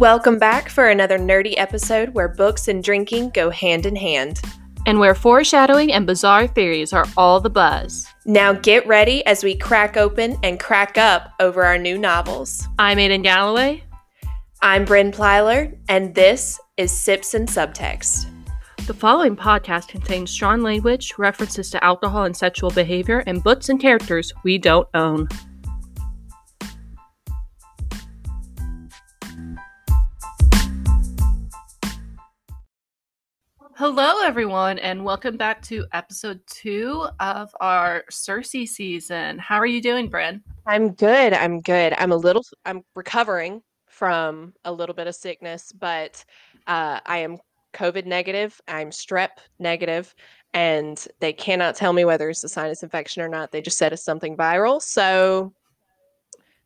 Welcome back for another nerdy episode where books and drinking go hand in hand. And where foreshadowing and bizarre theories are all the buzz. Now get ready as we crack open and crack up over our new novels. I'm Aiden Galloway. I'm Bryn Plyler, and this is Sips and Subtext. The following podcast contains strong language, references to alcohol and sexual behavior, and books and characters we don't own. Hello, everyone, and welcome back to episode two of our Circe season. How are you doing, Bryn? I'm good. I'm good. I'm a little, I'm recovering from a little bit of sickness, but uh, I am COVID negative. I'm strep negative, and they cannot tell me whether it's a sinus infection or not. They just said it's something viral. So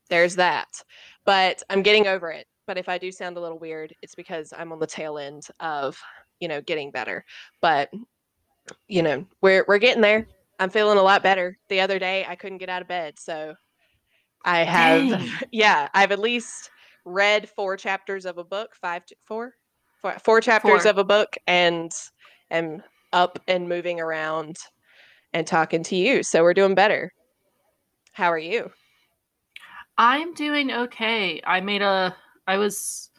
there's that. But I'm getting over it. But if I do sound a little weird, it's because I'm on the tail end of, you know, getting better. But you know, we're we're getting there. I'm feeling a lot better. The other day I couldn't get out of bed, so I have Dang. yeah, I've at least read four chapters of a book, five four four, four chapters Four. of a book and am up and moving around and talking to you. So we're doing better. How are you? I'm doing okay. I made a. I was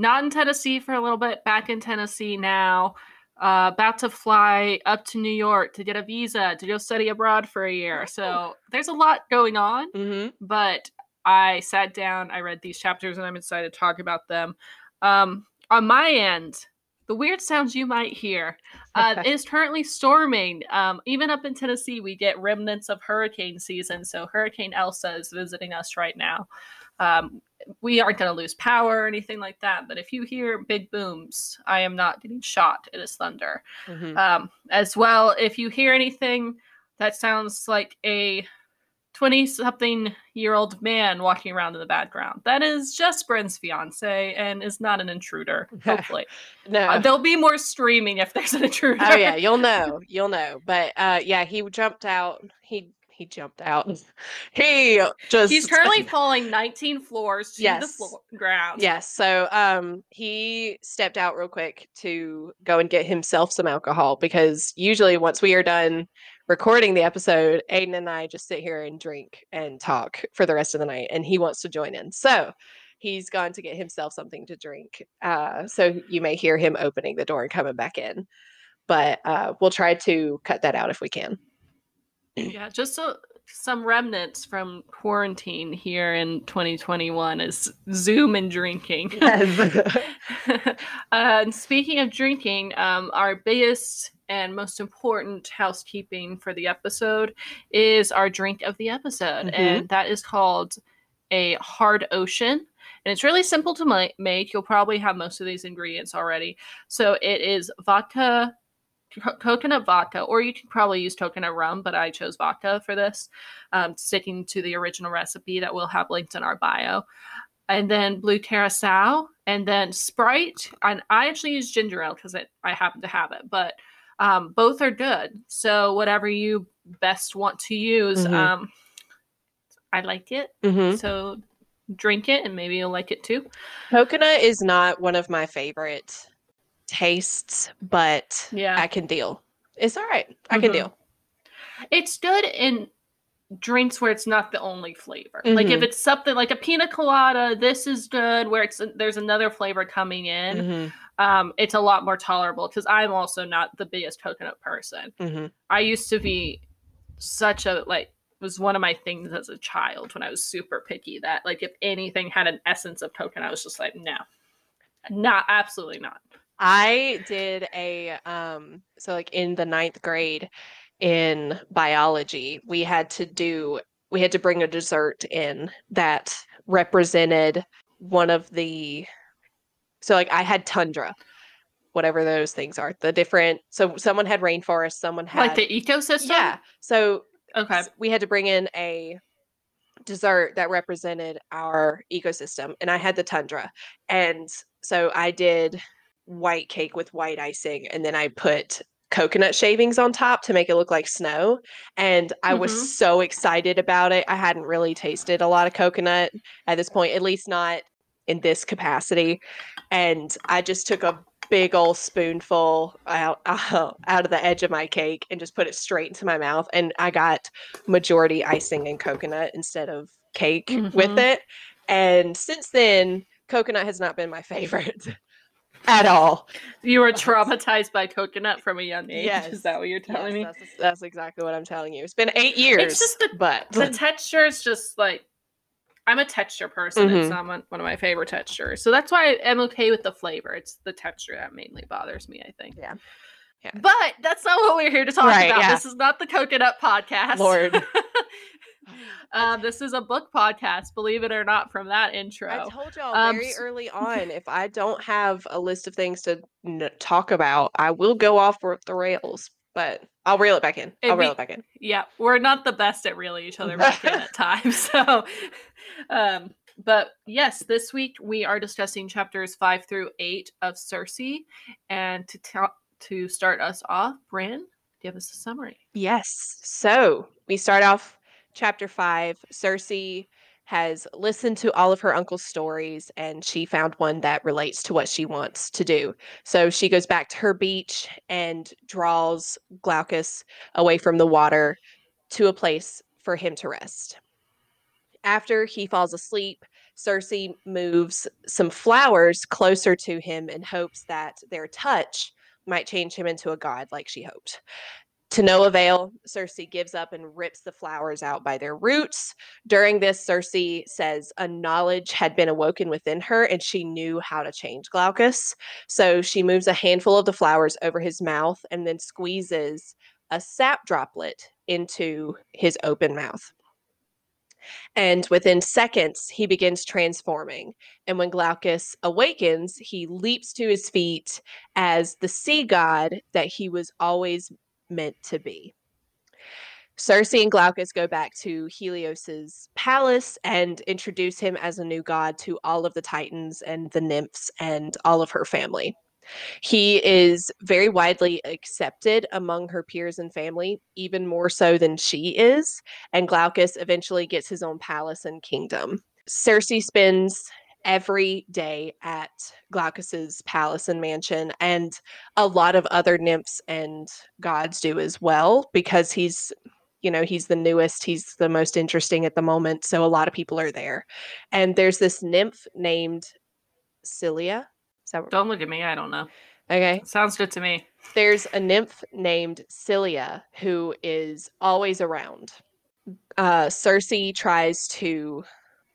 not in Tennessee for a little bit, back in Tennessee now. Uh, about to fly up to New York to get a visa to go study abroad for a year. So there's a lot going on, Mm-hmm. but I sat down, I read these chapters, and I'm excited to talk about them. Um, on my end, the weird sounds you might hear uh, is currently storming. Um, even up in Tennessee, we get remnants of hurricane season. So Hurricane Elsa is visiting us right now. Um, we aren't going to lose power or anything like that. But if you hear big booms, I am not getting shot. It is thunder. Mm-hmm. Um, as well, if you hear anything that sounds like a 20 something year old man walking around in the background, that is just Bryn's fiance and is not an intruder, hopefully. No. Uh, there'll be more streaming if there's an intruder. oh yeah, you'll know. You'll know. But uh yeah, he jumped out. He he jumped out. He just He's currently falling 19 floors to the Yes. floor, ground. Yes. So um he stepped out real quick to go and get himself some alcohol because usually once we are done recording the episode, Aiden and I just sit here and drink and talk for the rest of the night and he wants to join in. So he's gone to get himself something to drink. Uh so you may hear him opening the door and coming back in. But uh we'll try to cut that out if we can. Yeah, just so some remnants from quarantine here in 2021 is Zoom and drinking. Yes. uh, and speaking of drinking, um, our biggest and most important housekeeping for the episode is our drink of the episode, Mhm. and that is called a hard ocean. And it's really simple to make. You'll probably have most of these ingredients already. So it is vodka, co- coconut vodka, or you can probably use coconut rum, but I chose vodka for this, um, sticking to the original recipe that we'll have linked in our bio. And then blue curacao, and then Sprite. And I actually use ginger ale because I happen to have it, but um, both are good. So whatever you best want to use, Mhm. um, I like it. hmm So drink it, and maybe you'll like it too. Coconut is not one of my favorite tastes, but Yeah. I can deal. It's all right. I can Mhm. deal. It's good in drinks where it's not the only flavor. Like if Mhm. it's something like a pina colada, this is good. Where it's there's another flavor coming in, Mhm, um, it's a lot more tolerable. Because I'm also not the biggest coconut person. mhm. I used to be such a like was one of my things as a child when I was super picky that like if anything had an essence of coconut, I was just like no, not absolutely not. I did a um so like in the ninth grade in biology, we had to do we had to bring a dessert in that represented one of the so like I had tundra, whatever those things are, the different so someone had rainforest, someone had like the ecosystem. yeah. So Okay. we had to bring in a dessert that represented our ecosystem and i had the tundra and so i did white cake with white icing and then i put coconut shavings on top to make it look like snow. And I Mhm. was so excited about it. I hadn't really tasted a lot of coconut at this point, at least not in this capacity. And I just took a big old spoonful out uh, out of the edge of my cake and just put it straight into my mouth. And I got majority icing and coconut instead of cake mm-hmm. with it. And since then, coconut has not been my favorite at all. You were traumatized by coconut from a young age. Yes. Is that what you're telling yes, me? That's, that's, exactly what I'm telling you. It's been eight years. It's just the but the texture is just like I'm a texture person. Mm-hmm. It's not one, one of my favorite textures, so that's why I'm okay with the flavor. It's the texture that mainly bothers me. I think. Yeah. Yeah. But that's not what we're here to talk right, about. Yeah. This is not the coconut podcast. Lord. uh, this is a book podcast, believe it or not, from that intro. I told y'all um, very early on if I don't have a list of things to n- talk about, I will go off the rails, but I'll reel it back in. I'll reel it back in. Yeah, we're not the best at reeling each other back in at times. So, um, but yes, this week we are discussing chapters five through eight of Circe, and to ta- to start us off, Bryn, give us a summary. Yes. So we start off chapter five, Circe has listened to all of her uncle's stories and she found one that relates to what she wants to do. So she goes back to her beach and draws Glaucus away from the water to a place for him to rest. After he falls asleep, Circe moves some flowers closer to him in hopes that their touch might change him into a god like she hoped. To no avail, Circe gives up and rips the flowers out by their roots. During this, Circe says a knowledge had been awoken within her and she knew how to change Glaucus. So she moves a handful of the flowers over his mouth and then squeezes a sap droplet into his open mouth. And within seconds, he begins transforming. And when Glaucus awakens, he leaps to his feet as the sea god that he was always meant to be. Circe and Glaucus go back to Helios's palace and introduce him as a new god to all of the Titans and the nymphs and all of her family. He is very widely accepted among her peers and family, even more so than she is. And Glaucus eventually gets his own palace and kingdom. Circe spends every day at Glaucus's palace and mansion, and a lot of other nymphs and gods do as well because he's you know he's the newest he's the most interesting at the moment so a lot of people are there. And there's this nymph named Scylla that... don't look at me i don't know. Okay. Sounds good to me. There's a nymph named Scylla who is always around. Uh Circe tries to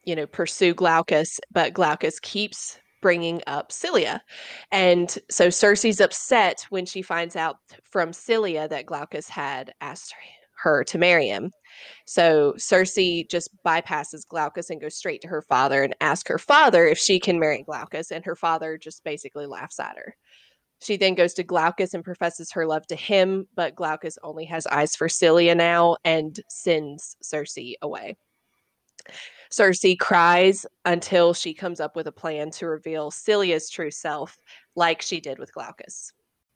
you know, pursue Glaucus, but Glaucus keeps bringing up Scylla. And so Circe's upset when she finds out from Scylla that Glaucus had asked her to marry him. So Circe just bypasses Glaucus and goes straight to her father and asks her father if she can marry Glaucus. And her father just basically laughs at her. She then goes to Glaucus and professes her love to him, but Glaucus only has eyes for Scylla now and sends Circe away. Circe cries until she comes up with a plan to reveal Scylla's true self, like she did with Glaucus.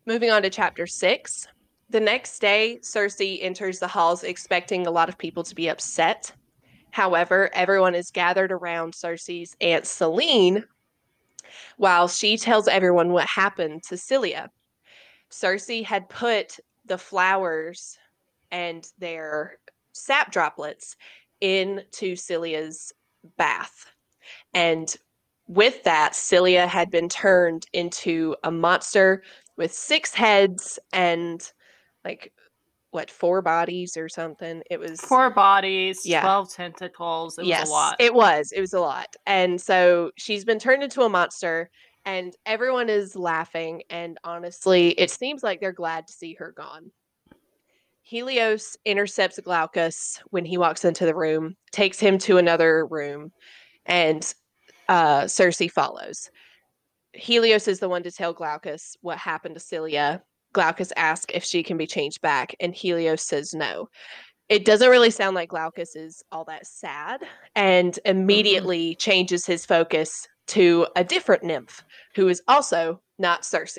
Moving on to chapter six. The next day, Circe enters the halls expecting a lot of people to be upset. However, everyone is gathered around Circe's Aunt Celine while she tells everyone what happened to Scylla. Circe had put the flowers and their sap droplets into Scylla's bath. And with that, Scylla had been turned into a monster with six heads and like what four bodies or something. It was four bodies, yeah. twelve tentacles. It yes, was a lot. It was. It was a lot. And so she's been turned into a monster, and everyone is laughing. And honestly, it seems like they're glad to see her gone. Helios intercepts Glaucus when he walks into the room, takes him to another room, and uh, Circe follows. Helios is the one to tell Glaucus what happened to Scylla. Glaucus asks if she can be changed back, and Helios says no. It doesn't really sound like Glaucus is all that sad, and mm-hmm. immediately mm-hmm. changes his focus to a different nymph who is also not Circe.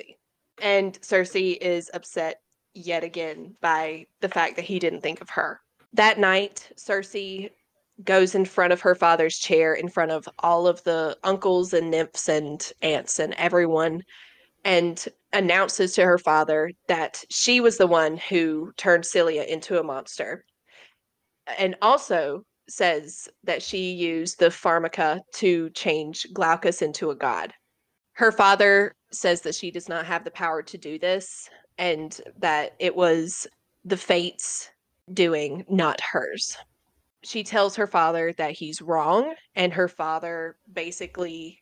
And Circe is upset yet again by the fact that he didn't think of her. That night, Circe goes in front of her father's chair in front of all of the uncles and nymphs and aunts and everyone and announces to her father that she was the one who turned Celia into a monster. And also says that she used the pharmaka to change Glaucus into a god. Her father says that she does not have the power to do this and that it was the fates doing, not hers. She tells her father that he's wrong, and her father basically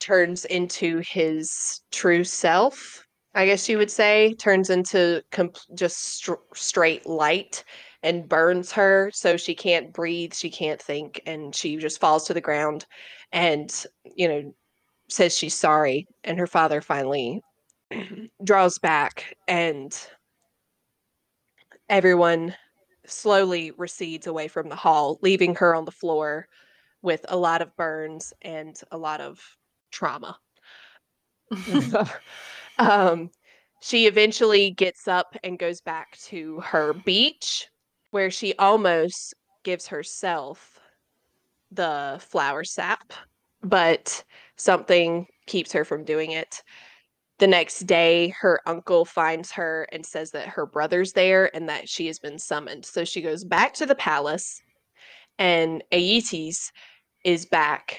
turns into his true self, I guess you would say, turns into comp- just str- straight light and burns her so she can't breathe, she can't think, and she just falls to the ground and, you know, says she's sorry. And her father finally draws back and everyone slowly recedes away from the hall, leaving her on the floor with a lot of burns and a lot of trauma. um, she eventually gets up and goes back to her beach where she almost gives herself the flower sap, but something keeps her from doing it. The next day, her uncle finds her and says that her brother's there and that she has been summoned. So she goes back to the palace, and Aeetes is back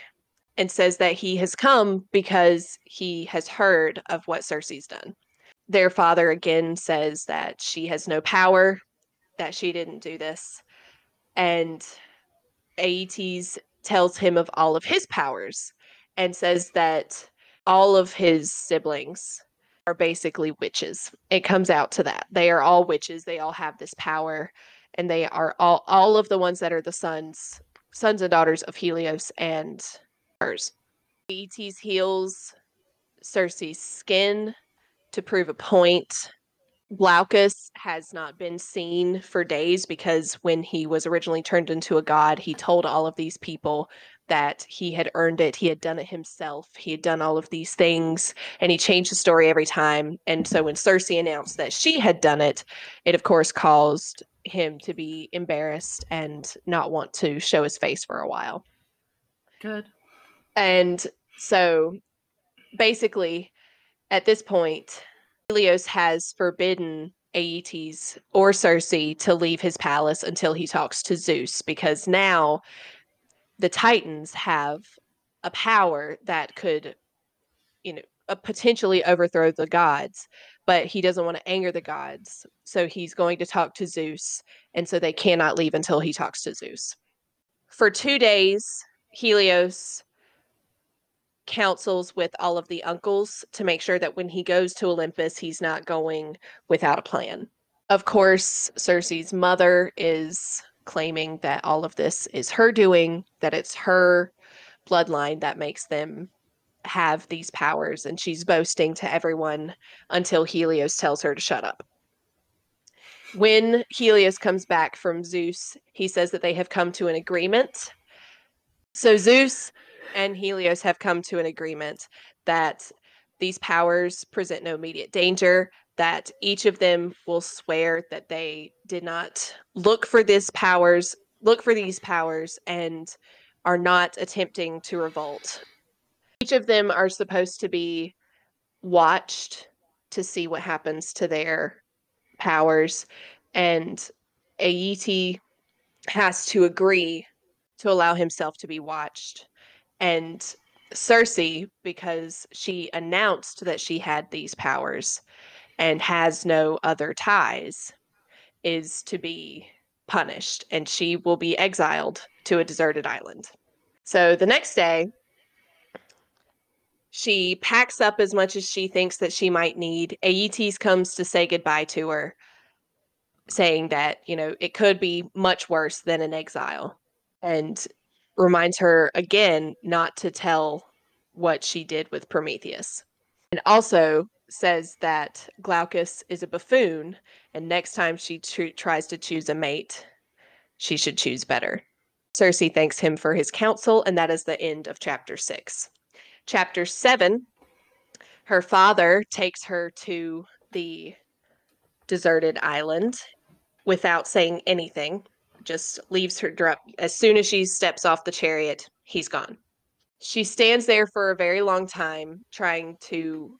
and says that he has come because he has heard of what Circe's done. Their father again says that she has no power, that she didn't do this. And Aeetes tells him of all of his powers and says that all of his siblings are basically witches. It comes out to that. They are all witches. They all have this power and they are all all of the ones that are the sons sons and daughters of Helios and hers. Aeetes heals Circe's skin to prove a point. Glaucus has not been seen for days because when he was originally turned into a god, he told all of these people that he had earned it. He had done it himself. He had done all of these things and he changed the story every time. And so when Circe announced that she had done it, it of course caused him to be embarrassed and not want to show his face for a while. Good. And so basically, at this point, Helios has forbidden Aeetes or Circe to leave his palace until he talks to Zeus because now the Titans have a power that could, you know, uh, potentially overthrow the gods, but he doesn't want to anger the gods. So he's going to talk to Zeus. And so they cannot leave until he talks to Zeus. For two days, Helios counsels with all of the uncles to make sure that when he goes to Olympus, he's not going without a plan. Of course, Circe's mother is claiming that all of this is her doing, that it's her bloodline that makes them have these powers, and she's boasting to everyone until Helios tells her to shut up. When Helios comes back from Zeus, he says that they have come to an agreement. So Zeus and Helios have come to an agreement that these powers present no immediate danger, that each of them will swear that they did not look for this powers, look for these powers and are not attempting to revolt. Each of them are supposed to be watched to see what happens to their powers and Aeete has to agree to allow himself to be watched and Circe, because she announced that she had these powers and has no other ties, is to be punished and she will be exiled to a deserted island. So the next day, she packs up as much as she thinks that she might need. Aeetes comes to say goodbye to her, saying that, you know, it could be much worse than an exile. And reminds her again not to tell what she did with Prometheus. And also says that Glaucus is a buffoon, and next time she tr- tries to choose a mate, she should choose better. Circe thanks him for his counsel, and that is the end of chapter six. Chapter seven, her father takes her to the deserted island without saying anything just leaves her drop as soon as she steps off the chariot, he's gone. She stands there for a very long time trying to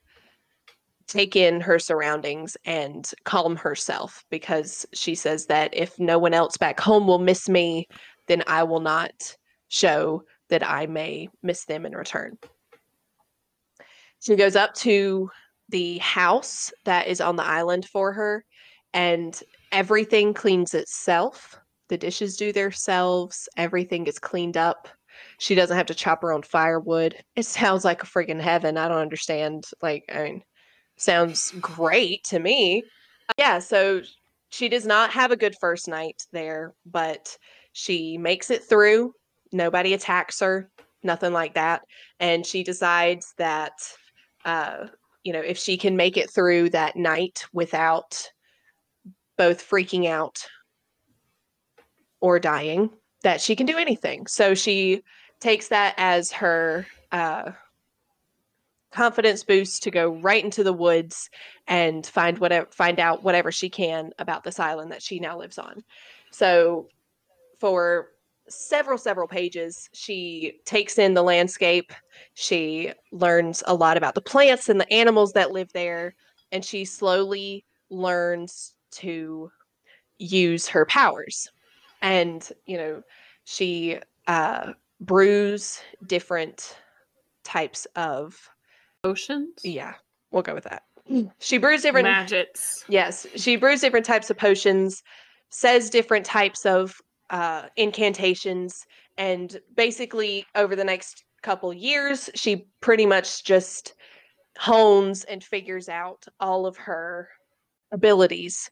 take in her surroundings and calm herself because she says that if no one else back home will miss me, then I will not show that I may miss them in return. She goes up to the house that is on the island for her, and everything cleans itself. The dishes do themselves, everything is cleaned up. She doesn't have to chop her own firewood. It sounds like a friggin' heaven. I don't understand. Like, I mean, sounds great to me. Yeah, so she does not have a good first night there, but she makes it through. Nobody attacks her, nothing like that. And she decides that, uh, you know, if she can make it through that night without both freaking out or dying, that she can do anything. So she takes that as her uh, confidence boost to go right into the woods and find whatever find out whatever she can about this island that she now lives on. So for several several pages she takes in the landscape she learns a lot about the plants and the animals that live there and she slowly learns to use her powers and you know she uh brews different types of Oceans? yeah we'll go with that she brews different Magics. Yes, she brews different types of potions, says different types of uh, incantations, and basically over the next couple years, she pretty much just hones and figures out all of her abilities.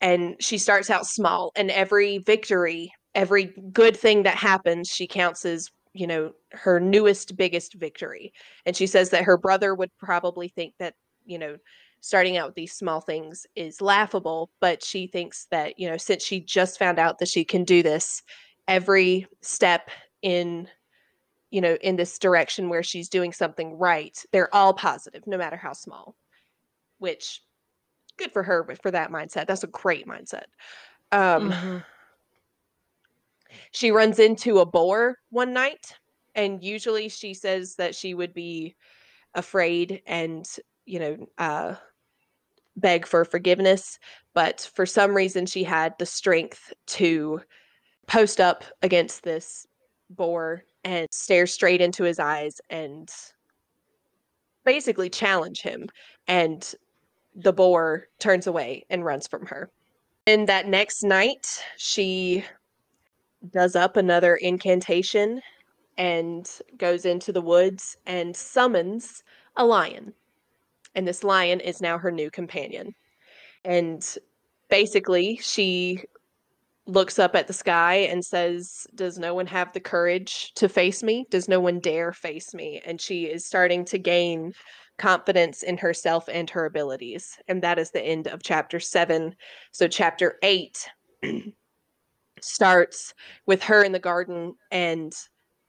And she starts out small, and every victory, every good thing that happens, she counts as you know her newest biggest victory and she says that her brother would probably think that you know starting out with these small things is laughable but she thinks that you know since she just found out that she can do this every step in you know in this direction where she's doing something right they're all positive no matter how small which good for her for that mindset that's a great mindset um Mhm. She runs into a boar one night and usually she says that she would be afraid and you know uh beg for forgiveness but for some reason she had the strength to post up against this boar and stare straight into his eyes and basically challenge him and the boar turns away and runs from her. And that next night she does up another incantation and goes into the woods and summons a lion. And this lion is now her new companion. And basically, she looks up at the sky and says, Does no one have the courage to face me? Does no one dare face me? And she is starting to gain confidence in herself and her abilities. And that is the end of chapter seven. So, chapter eight starts with her in the garden and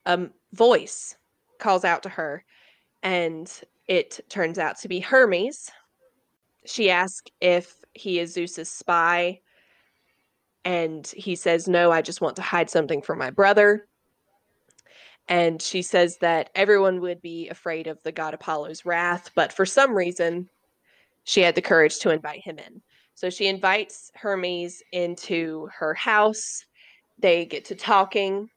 a voice calls out to her and it turns out to be hermes. She asks if he is zeus's spy and he says no i just want to hide something from my brother. And she says that everyone would be afraid of the god apollo's wrath but for some reason she had the courage to invite him in so she invites Hermes into her house. They get to talking.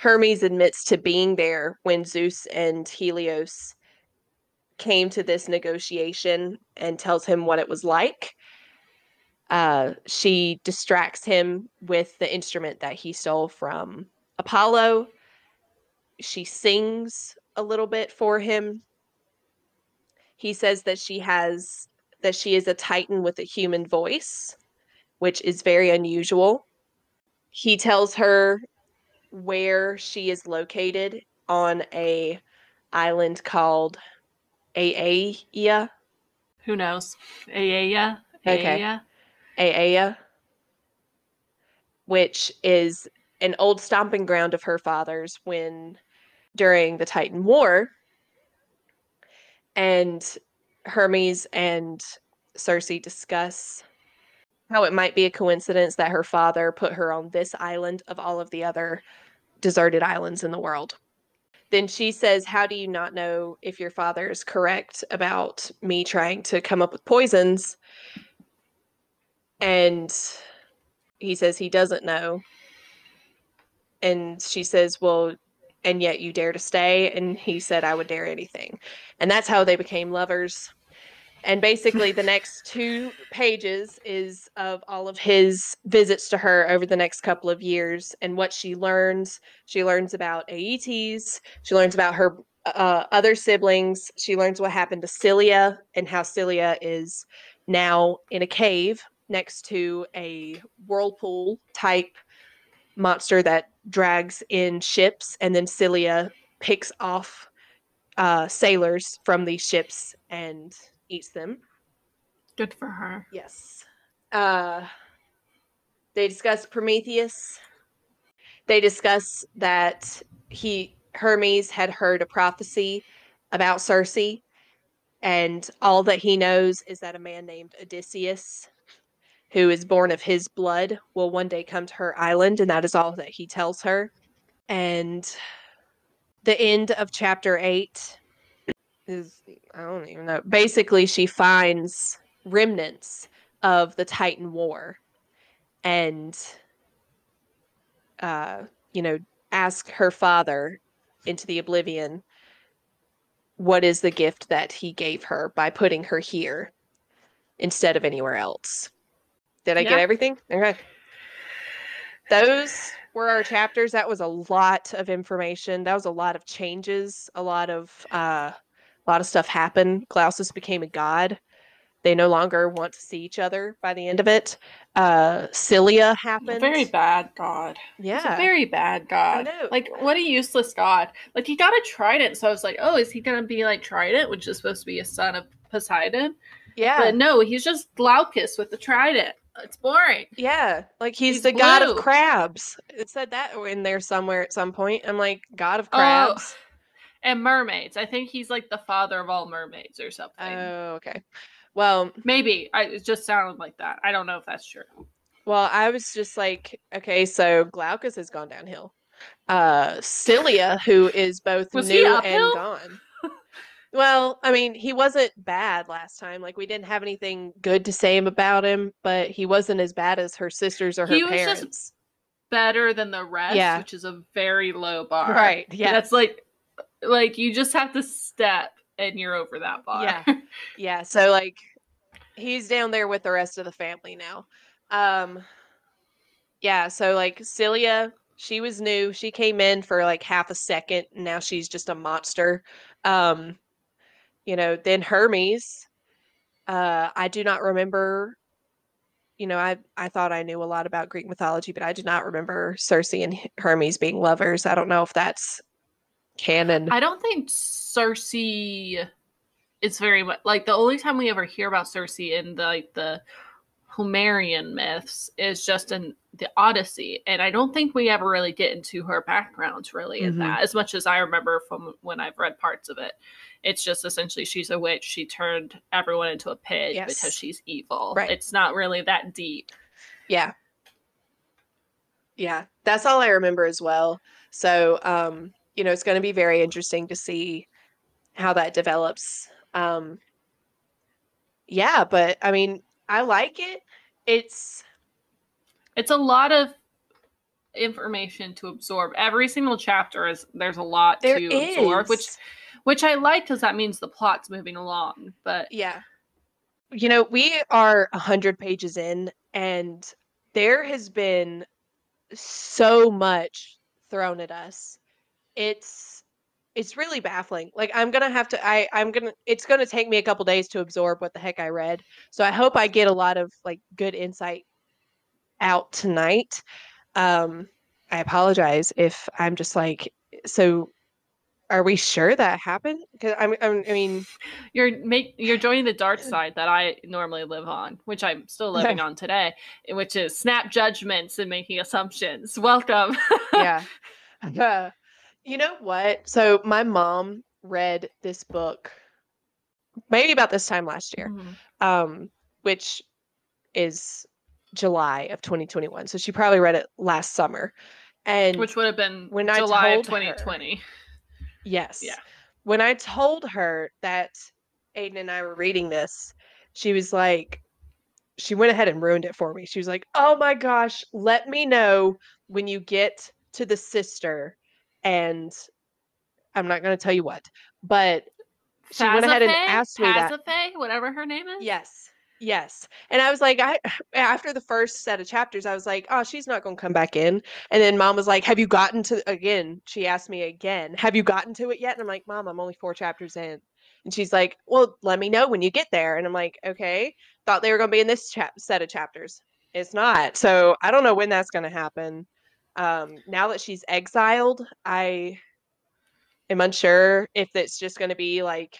Hermes admits to being there when Zeus and Helios came to this negotiation and tells him what it was like. Uh, she distracts him with the instrument that he stole from Apollo. She sings a little bit for him. He says that she has that she is a titan with a human voice, which is very unusual. He tells her where she is located on a island called Aeaea. Who knows? Aeya? Okay. Aeaea, which is an old stomping ground of her father's when during the Titan War. And Hermes and Circe discuss how it might be a coincidence that her father put her on this island of all of the other deserted islands in the world. Then she says, How do you not know if your father is correct about me trying to come up with poisons? And he says he doesn't know. And she says, Well, and yet you dare to stay. And he said, I would dare anything. And that's how they became lovers. And basically, the next two pages is of all of his visits to her over the next couple of years and what she learns. She learns about Aeetes, She learns about her uh, other siblings. She learns what happened to Scylla and how Scylla is now in a cave next to a whirlpool type monster that drags in ships. And then Scylla picks off uh, sailors from these ships and eats them. Good for her. Yes. Uh, they discuss Prometheus. They discuss that he Hermes had heard a prophecy about Circe, and all that he knows is that a man named Odysseus, who is born of his blood, will one day come to her island, and that is all that he tells her. And the end of chapter eight is I don't even know. Basically, she finds remnants of the Titan War, and uh, you know, ask her father into the oblivion what is the gift that he gave her by putting her here instead of anywhere else. Did I yeah. get everything? Okay. Those were our chapters. That was a lot of information. That was a lot of changes, a lot of uh a lot of stuff happened. Glaucus became a god. They no longer want to see each other by the end of it. Uh, Scylla happened. very bad god. Yeah. A very bad god. Like, what a useless god. Like, he got a trident, so I was like, oh, is he going to be like Triton, which is supposed to be a son of Poseidon? Yeah. But no, he's just Glaucus with the trident. It's boring. Yeah, like he's, he's the blue. god of crabs. It said that in there somewhere at some point. I'm like, god of oh, crabs. Oh and mermaids. I think he's like the father of all mermaids or something. Oh, okay. Well, maybe I it just sounded like that. I don't know if that's true. Well, I was just like, okay, so Glaucus has gone downhill. Uh Scylla, who is both was new and gone. Well, I mean, he wasn't bad last time. Like we didn't have anything good to say about him, but he wasn't as bad as her sisters or her he parents. better than the rest, yeah. which is a very low bar. Right. Yeah. That's like like you just have to step and you're over that bar. Yeah. Yeah. So like he's down there with the rest of the family now. Um yeah, so like Scylla, she was new. She came in for like half a second and now she's just a monster. Um you know, then Hermes uh I do not remember you know, I I thought I knew a lot about Greek mythology, but I do not remember Circe and Hermes being lovers. I don't know if that's canon. I don't think Circe is very much like the only time we ever hear about Circe in the like the Homerian myths is just in the Odyssey, and I don't think we ever really get into her background really mm-hmm. in that as much as I remember from when I've read parts of it. It's just essentially she's a witch. She turned everyone into a pig yes. because she's evil. Right. It's not really that deep. Yeah. Yeah, that's all I remember as well. So, um, you know, it's going to be very interesting to see how that develops. Um, yeah, but I mean, I like it. It's it's a lot of information to absorb. Every single chapter is there's a lot there to is. absorb, which which I like because that means the plot's moving along. But yeah, you know, we are a hundred pages in, and there has been so much thrown at us it's it's really baffling. Like I'm gonna have to I I'm gonna it's gonna take me a couple days to absorb what the heck I read. So I hope I get a lot of like good insight out tonight. Um I apologize if I'm just like so are we sure that happened? Because I'm, I'm, i mean, you're make you're joining the dark side that I normally live on, which I'm still living on today, which is snap judgments and making assumptions. Welcome. yeah. Uh, you know what? So my mom read this book maybe about this time last year, mm-hmm. um, which is July of 2021. So she probably read it last summer. And Which would have been when I July of told her- 2020. Yes. Yeah. When I told her that Aiden and I were reading this, she was like, she went ahead and ruined it for me. She was like, oh my gosh, let me know when you get to the sister. And I'm not going to tell you what, but she went ahead and asked me that. Whatever her name is. Yes. Yes. And I was like, I after the first set of chapters, I was like, oh, she's not gonna come back in. And then mom was like, Have you gotten to again? She asked me again, have you gotten to it yet? And I'm like, Mom, I'm only four chapters in. And she's like, Well, let me know when you get there. And I'm like, Okay. Thought they were gonna be in this chap set of chapters. It's not. So I don't know when that's gonna happen. Um, now that she's exiled, I am unsure if it's just gonna be like,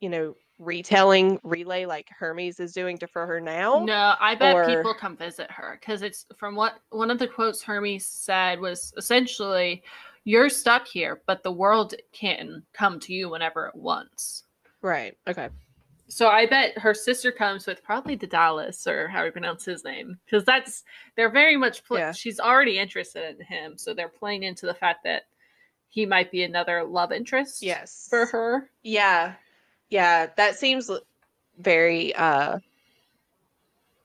you know, retelling relay like Hermes is doing to for her now. No, I bet Or- people come visit her because it's from what one of the quotes Hermes said was essentially, "You're stuck here, but the world can come to you whenever it wants." Right. Okay. So I bet her sister comes with probably Daedalus or how you pronounce his name because that's they're very much pl- Yeah. she's already interested in him, so they're playing into the fact that he might be another love interest Yes. for her. Yeah. Yeah, that seems very uh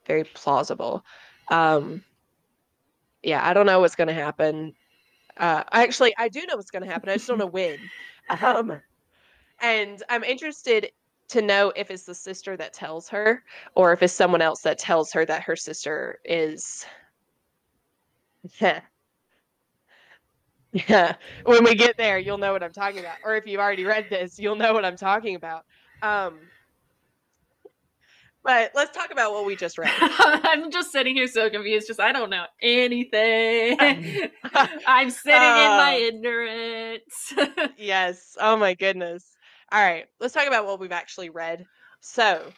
very plausible. Um yeah, I don't know what's going to happen. Uh actually I do know what's going to happen. I just don't know when. Um and I'm interested to know if it's the sister that tells her or if it's someone else that tells her that her sister is yeah. Yeah. When we get there, you'll know what I'm talking about. Or if you've already read this, you'll know what I'm talking about. Um but let's talk about what we just read. I'm just sitting here so confused. Just I don't know anything. I'm sitting in my Oh. ignorance. yes. Oh my goodness. All right, let's talk about what we've actually read. So,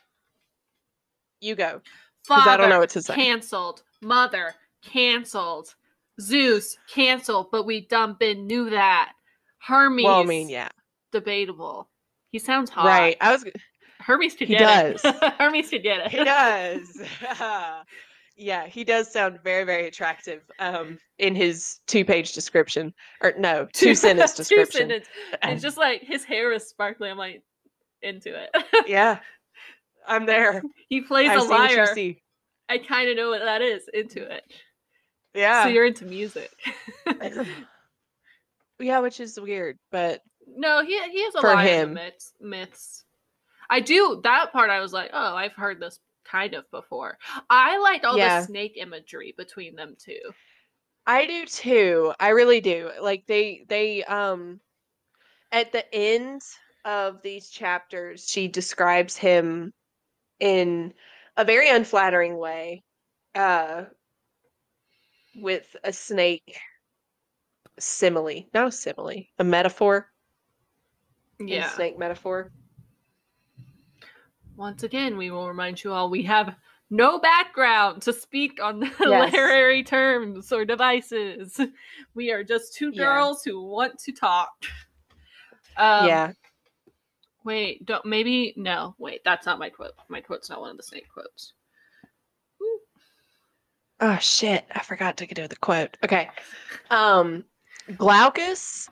you go. 'Cause I don't know what to say. Canceled. Mother canceled. Zeus canceled. But we dump in knew that. Hermes. Well, I mean, yeah. Debatable. He sounds hot. Right. I was Hermes could He get does. it. Hermes could get it. he does. yeah, he does sound very, very attractive um, in his two-page description, or no, two-sentence description. Two description. sentence. It's just like his hair is sparkly. I'm like into it. yeah, I'm there. he plays I a see what you lyre. I kind of know what that is. Into it. Yeah, So you're into music. yeah, which is weird, but no, he he has a lot of myths. Myths. I do that part. I was like, oh, I've heard this kind of before. I liked all Yeah. the snake imagery between them two. I do too. I really do. Like they they um at the end of these chapters she describes him in a very unflattering way uh with a snake simile. Not a simile, a metaphor. Yeah. snake metaphor. Once again, we will remind you all we have no background to speak on Yes. literary terms or devices. We are just two Yeah. girls who want to talk. Um, yeah. Wait, don't maybe no. Wait, that's not my quote. My quote's not one of the snake quotes. Oh shit, I forgot to do the quote. Okay. Um Glaucus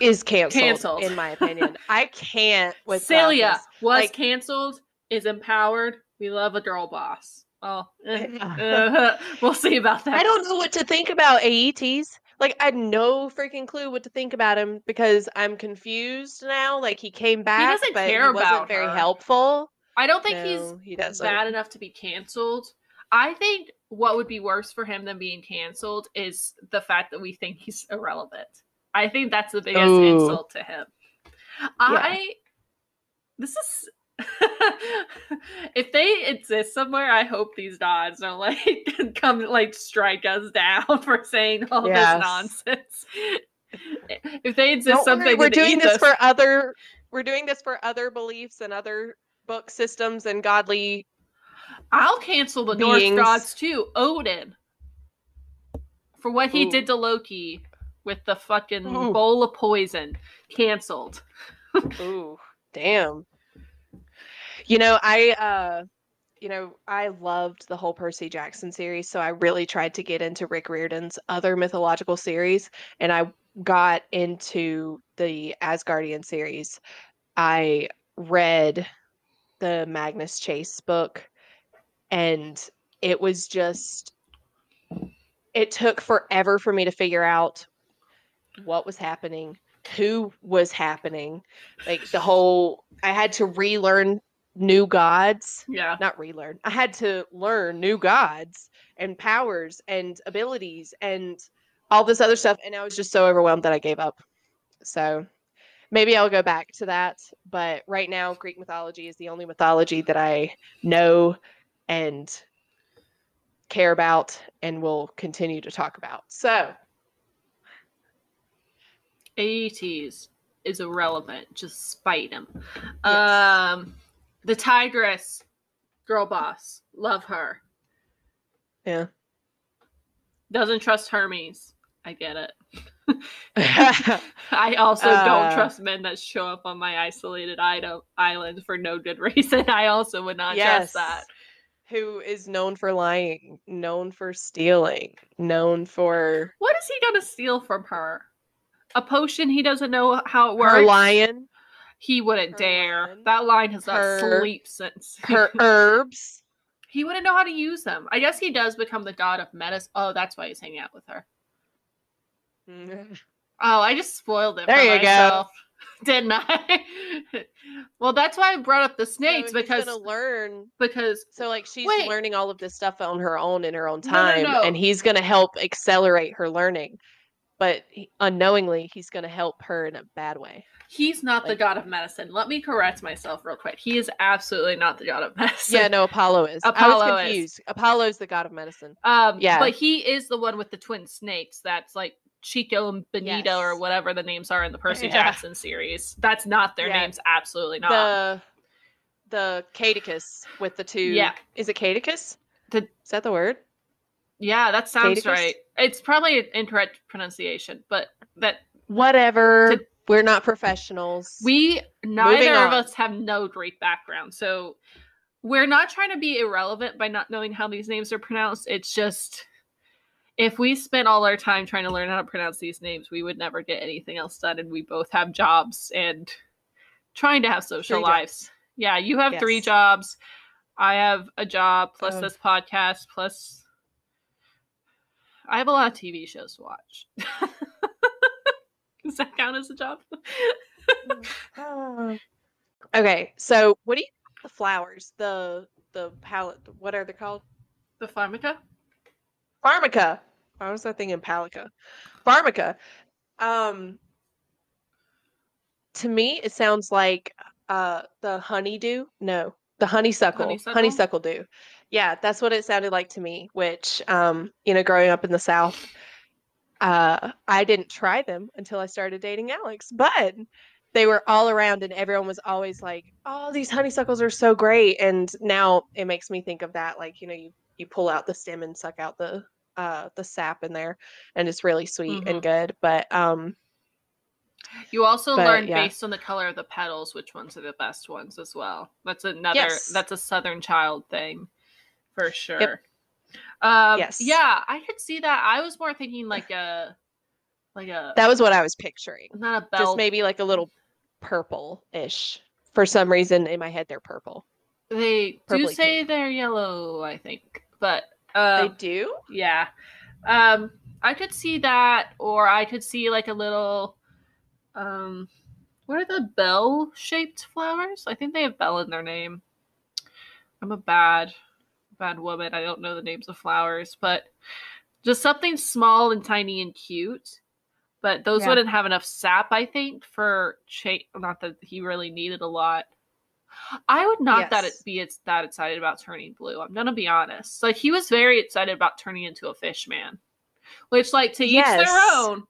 is canceled, Canceled. in my opinion. I can't with Celia was like- canceled, is empowered. We love a girl boss. Oh, uh, we'll see about that. I don't know what to think about Aeetes. Like I had no freaking clue what to think about him because I'm confused now. Like he came back, he doesn't but care he wasn't very her. helpful. I don't think No, he's he doesn't. bad enough to be canceled. I think what would be worse for him than being canceled is the fact that we think he's irrelevant. I think that's the biggest Ooh. insult to him. I this is if they exist somewhere, I hope these gods don't like come like strike us down for saying all Yes. this nonsense. If they exist Don't worry, we're doing this ethos- for other we're doing this for other beliefs and other book systems and godly I'll cancel the beings. Norse gods too. Odin. For what he Ooh. did to Loki with the fucking Ooh. bowl of poison. Cancelled. Ooh, damn. You know, I uh you know, I loved the whole Percy Jackson series, so I really tried to get into Rick Riordan's other mythological series, and I got into the Asgardian series. I read the Magnus Chase book, and it was just it took forever for me to figure out what was happening, who was happening. Like the whole I had to relearn new gods. Yeah. Not relearn. I had to learn new gods and powers and abilities and all this other stuff and I was just so overwhelmed that I gave up. So maybe I'll go back to that, but right now Greek mythology is the only mythology that I know and care about and will continue to talk about. So, Aeetes is irrelevant. Just spite him. Yes. Um, the Tigress, girl boss, love her. yeah. Doesn't trust Hermes. I get it. I also don't Uh, trust men that show up on my isolated item, island for no good reason. I also would not trust that. Who is known for lying, known for stealing, known for What is he gonna steal from her? A potion he doesn't know how it works. her lion, He wouldn't her dare. lion, That lion has not her- sleep since. her herbs. he wouldn't know how to use them. I guess he does become the god of medicine. Oh, that's why he's hanging out with her. Oh, I just spoiled it There for you go. Didn't I? well, that's why I brought up the snakes So he's because gonna learn. because So like she's Wait. learning all of this stuff on her own in her own No, no, time, no. and he's gonna help accelerate her learning. But he, unknowingly, he's gonna help her in a bad way. he's not the god of medicine. Let me correct myself real quick. He is absolutely not the god of medicine. Yeah, no, Apollo is. I Apollo was is. confused. Apollo's the god of medicine. Um, Yeah. But he is the one with the twin snakes. That's like Chico and Benito or whatever the names are in the Percy Yeah. Jackson series. That's not their Yeah. names. Absolutely not. The the Cadicus with the two. Yeah. Is it Cadicus? The- is that the word? Yeah, that sounds right. It's probably an incorrect pronunciation, but that Whatever. To- We're not professionals. we neither of us have no Greek background, so we're not trying to be irrelevant by not knowing how these names are pronounced. It's just if we spent all our time trying to learn how to pronounce these names, we would never get anything else done. And we both have jobs and trying to have social Three lives. jobs. Yeah, you have three jobs. I have a job plus Ugh. this podcast plus I have a lot of TV shows to watch. Does that count as a job? Ah. okay, so what do you the flowers? The the palette. What are they called? the pharmaka? pharmaka. I was I thinking Palica. pharmaka. Um to me it sounds like uh the honeydew. No, the honeysuckle. Honeysuckle? Honeysuckle dew. Yeah, that's what it sounded like to me, which um, you know, growing up in the South, uh I didn't try them until I started dating Alex, but they were all around and everyone was always like, "Oh, these honeysuckles are so great." And now it makes me think of that like, you know, you you pull out the stem and suck out the uh the sap in there and it's really sweet and good but um You also But, learn yeah. based on the color of the petals which ones are the best ones as well. That's another Yes. that's a southern child thing for sure. Um Yes. yeah, I could see that. I was more thinking like a like a that was what i was picturing not a bell just maybe like a little purple-ish for some reason in my head they're purple they do say pink. they're yellow, I think. But they um do yeah. Um I could see that or I could see like a little um what are the bell shaped flowers? I think they have bell in their name. I'm a bad bad woman. I don't know the names of flowers, but just something small and tiny and cute. But those Yeah. wouldn't have enough sap, I think, for cha- not that he really needed a lot. I would not that it be it's that excited about turning blue. I'm gonna be honest. Like he was very excited about turning into a fish man. Which like to each their own.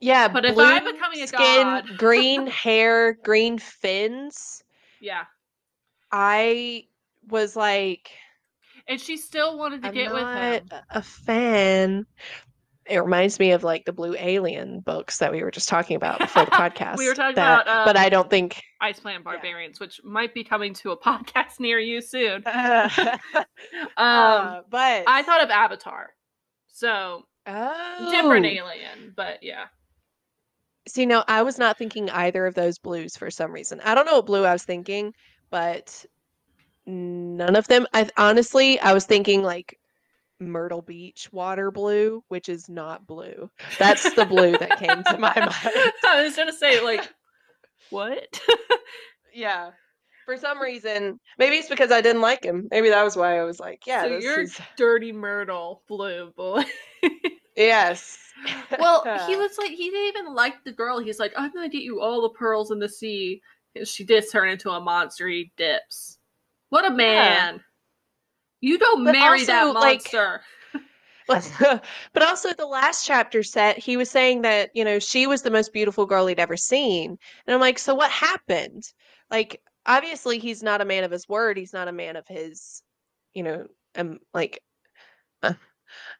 yeah But if I'm becoming a skin god- green hair green fins Yeah. i was like And she still wanted to i'm get with him. a fan It reminds me of like the Blue Alien books that we were just talking about before the podcast. We were talking that- about, but um, I don't think. Ice Planet Barbarians, which might be coming to a podcast near you soon. um, Um, but I thought of Avatar. So oh, different alien, but yeah. See, no, I was not thinking either of those blues for some reason. I don't know what blue I was thinking, but none of them. I honestly, I was thinking like Myrtle Beach water blue, which is not blue. That's the blue that came to my mind. I was gonna say like what? Yeah. For some reason, maybe it's because I didn't like him. Maybe that was why I was like, yeah, so this you're is dirty Myrtle blue boy. yes. well, he was like he didn't even like the girl. He's like, I'm gonna get you all the pearls in the sea. And she did turn into a monster. He dips. What a man! You don't But marry that also, like, monster. But, but also the last chapter set, he was saying that, you know, she was the most beautiful girl he'd ever seen. And I'm like, so what happened? Like, obviously he's not a man of his word. He's not a man of his, you know, um, like, uh,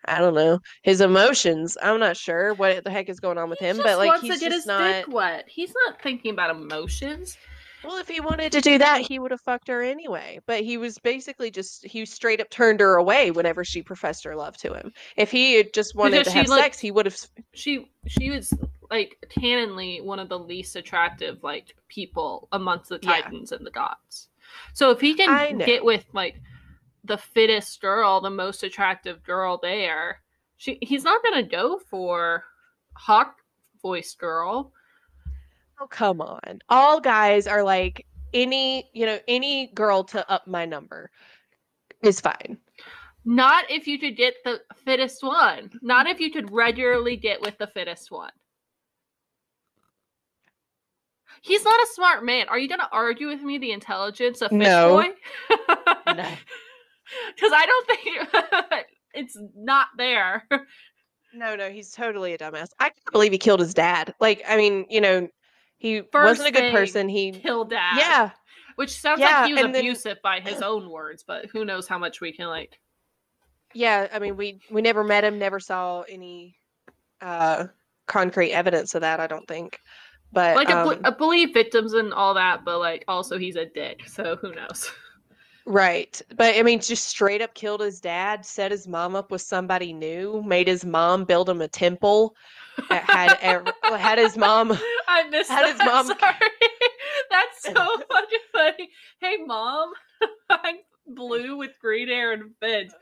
I don't know, his emotions. I'm not sure what the heck is going on with He him, but like wants he's just not. wet. He's not thinking about emotions. Well, if he wanted to do that, he would have fucked her anyway. But he was basically just he straight up turned her away whenever she professed her love to him. If he had just wanted Because to have looked- sex, he would have. She she was like canonly one of the least attractive like people amongst the Yeah. titans and the gods. So if he can get with like the fittest girl, the most attractive girl there, she he's not gonna go for hawk voice girl. Oh, come on. All guys are like any, you know, any girl to up my number is fine. Not if you could get the fittest one. Not if you could regularly get with the fittest one. He's not a smart man. Are you going to argue with me the intelligence of Fish No. Boy? No. Because I don't think it's not there. No, no, he's totally a dumbass. I can't believe he killed his dad. Like, I mean, you know, he First wasn't a good person. He, killed dad. yeah, Which sounds Yeah, like he was and then- abusive by his own words, but who knows how much we can like. yeah. I mean, we we never met him, never saw any uh concrete evidence of that. I don't think. But Like, um, bel- I believe victims and all that, but like also he's a dick, so who knows? Right. But I mean, just straight up killed his dad, set his mom up with somebody new, made his mom build him a temple, had er, ev- had his mom. I missed How that. does mom- Sorry. That's so fucking funny. Hey, mom. I'm blue with green hair and fins.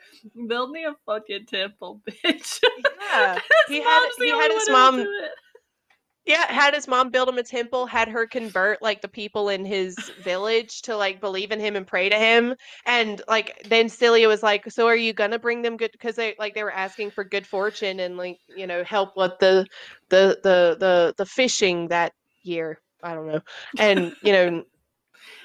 Build me a fucking temple, bitch. Yeah. His He had- he had his mom-. Yeah, had his mom build him a temple, had her convert like the people in his village to like believe in him and pray to him. And like then Scylla was like, "So are you gonna bring them good?" Because they like they were asking for good fortune and like you know help with the the the the the fishing that year. I don't know, and you know.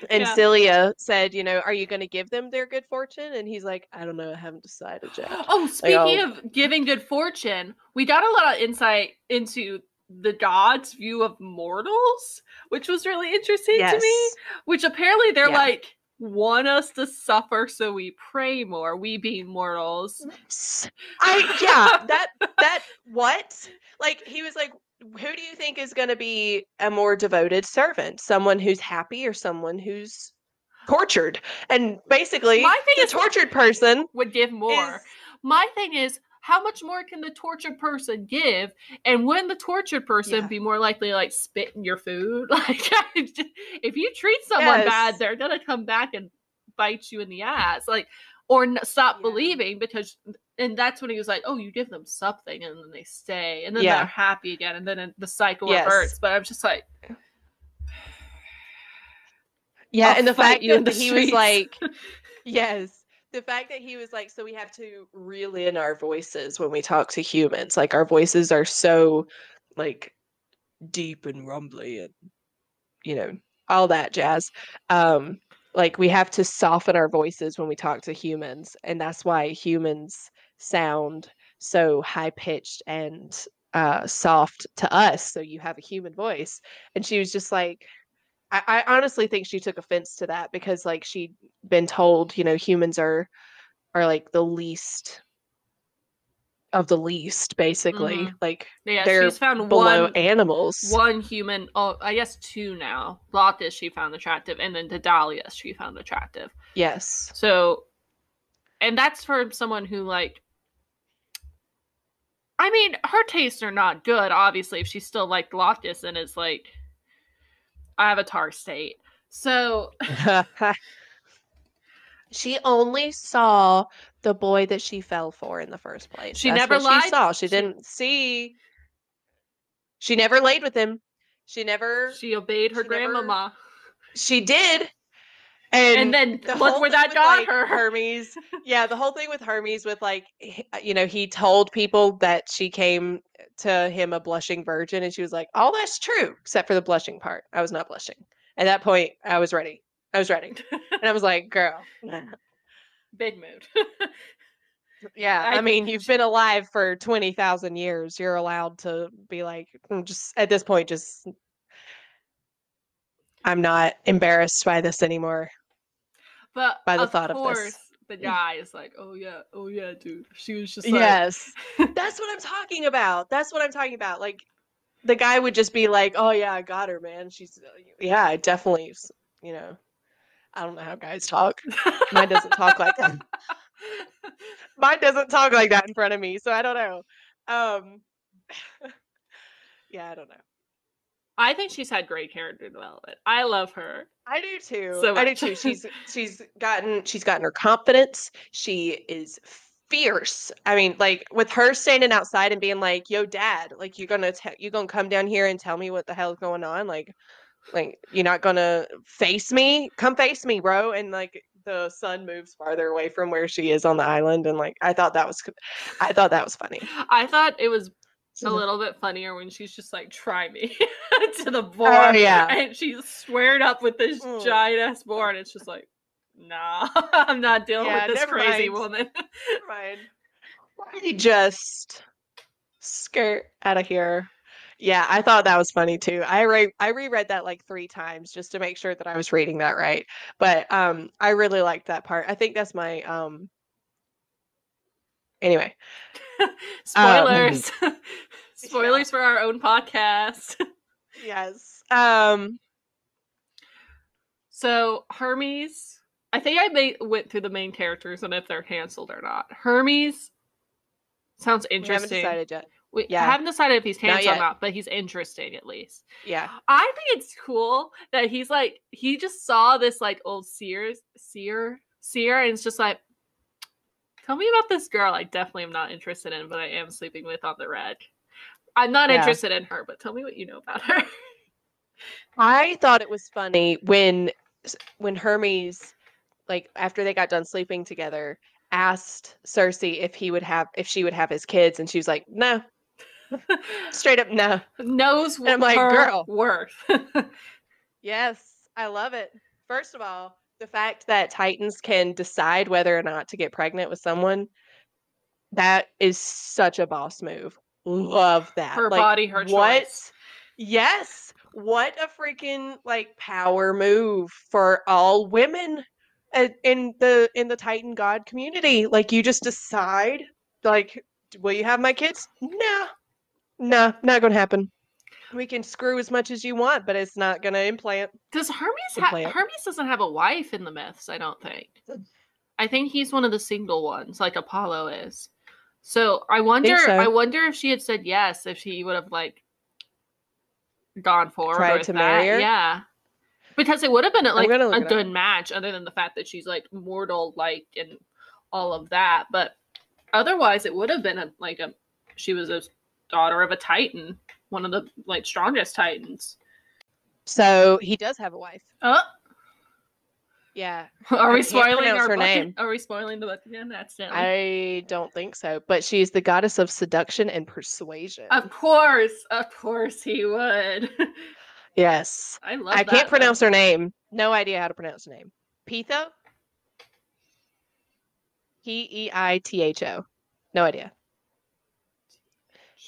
And Yeah. Scylla said, you know, are you going to give them their good fortune? And he's like, I don't know, I haven't decided yet. Oh, speaking I'll- of giving good fortune, we got a lot of insight into the gods' view of mortals, which was really interesting to me. Which apparently they're Yeah. like want us to suffer so we pray more, we being mortals. Mm, i yeah, that that what? Like he was like, who do you think is going to be a more devoted servant? Someone who's happy or someone who's tortured? And basically, My thing the is- tortured person Would give more. is My thing is, how much more can the tortured person give? And wouldn't the tortured person Yeah. be more likely to, like spit in your food? Like, if you treat someone bad, they're gonna come back and bite you in the ass, like, or stop Yeah. believing because. And that's when he was like, "Oh, you give them something, and then they stay, and then Yeah. they're happy again, and then the cycle Yes. reverts." But I'm just like, yeah, I'll and the fact that the he was like, yes, the fact that he was like, so we have to reel in our voices when we talk to humans. Like our voices are so like deep and rumbly and you know all that jazz. Um, like we have to soften our voices when we talk to humans, and that's why humans sound so high pitched and uh, soft to us. So you have a human voice, and she was just like. I, I honestly think she took offense to that because like she'd been told, you know, humans are are like the least of the least, basically. Mhm. Like Yeah, they're she's found below one animals. one human. Oh, I guess two now. Lottis she found attractive, and then Daedalus she found attractive. Yes. So, and that's for someone who like. I mean, her tastes are not good. Obviously, if she still liked Loftus and is like Avatar state. So she only saw the boy that she fell for in the first place. She That's never lied- She saw. She, she- didn't see. She never laid with him. She never. She, she obeyed her grandmama. She never- grandmama, did. And, and then the look where that got like, her. Hermes. Yeah, the whole thing with Hermes with like you know, he told people that she came to him a blushing virgin and she was like, "Oh, that's true, except for the blushing part. I was not blushing." At that point, I was ready. I was ready. And I was like, "Girl, Big mood. yeah, I- I, mean, you've been alive for 20,000 years. You're allowed to be like "Mm, just at this point just I'm not embarrassed by this anymore." But By the of thought of this. the guy is like, "Oh yeah, oh yeah, dude." She was just like, Yes. That's what I'm talking about. That's what I'm talking about. Like the guy would just be like, "Oh yeah, I got her, man. She's yeah, I definitely, you know, I don't know how guys talk. Mine doesn't talk like that. Mine doesn't talk like that in front of me, so I don't know. Um Yeah, I don't know. I think she's had great character development. I love her. I do too. So I do too. She's she's gotten she's gotten her confidence. She is fierce. I mean, like with her standing outside and being like, "Yo, dad, like you're gonna te- you gonna come down here and tell me what the hell is going on? Like, like you're not gonna face me? Come face me, bro!" And like the sun moves farther away from where she is on the island, and like I thought that was, I thought that was funny. I thought it was a little bit funnier when she's just like, "Try me" to the board, Oh yeah. and she's squared up with this Mm. giant ass board. It's just like, nah, I'm not dealing Yeah, with this crazy woman. never mind. woman. Fine. Why just skirt out of here? Yeah, I thought that was funny too. I re- I reread that like three times just to make sure that I was reading that right. But um, I really liked that part. I think that's my um. Anyway, Spoilers. Spoilers for our own podcast. yes. Um. So Hermes, I think I may, went through the main characters and if they're canceled or not. Hermes sounds interesting. We haven't decided yet. We Yeah. Haven't decided if he's Not canceled or not, but he's interesting at least. Yeah. I think it's cool that he's like he just saw this like old seers seer seer and it's just like tell me about this girl I definitely am not interested in, but I am sleeping with on the red. I'm not Yeah. interested in her, but tell me what you know about her. I thought it was funny when when Hermes, like after they got done sleeping together, asked Circe if he would have if she would have his kids, and she was like, "No, straight up no." Knows And I'm like, "Girl." worth. Yes, I love it. First of all, the fact that Titans can decide whether or not to get pregnant with someone, that is such a boss move. Love that. her Like, body, her what? choice. Yes. What a freaking like power move for all women in the in the Titan God community. Like you just decide like will you have my kids? No. No, not to happen. We can screw as much as you want, but it's not to implant. Does Hermes have. Hermes doesn't have a wife in the myths, I don't think. I think he's one of the single ones, like Apollo is. So I wonder so. I wonder if she had said yes, if she would have like gone forward Tried with to that. marry her? Yeah. Because it would have been uh, like a good match, other than the fact that she's like mortal like and all of that. But otherwise it would have been a like a she was a daughter of a titan, one of the like strongest titans. So he does have a wife. Oh, Yeah. Are we spoiling our her book? name. Are we spoiling the book again? Accidentally. I don't think so, but she's the goddess of seduction and persuasion. Of course, of course he would. yes. I love. I that, can't though. pronounce her name. No idea how to pronounce her name. Pitho? P E I T H O. No idea.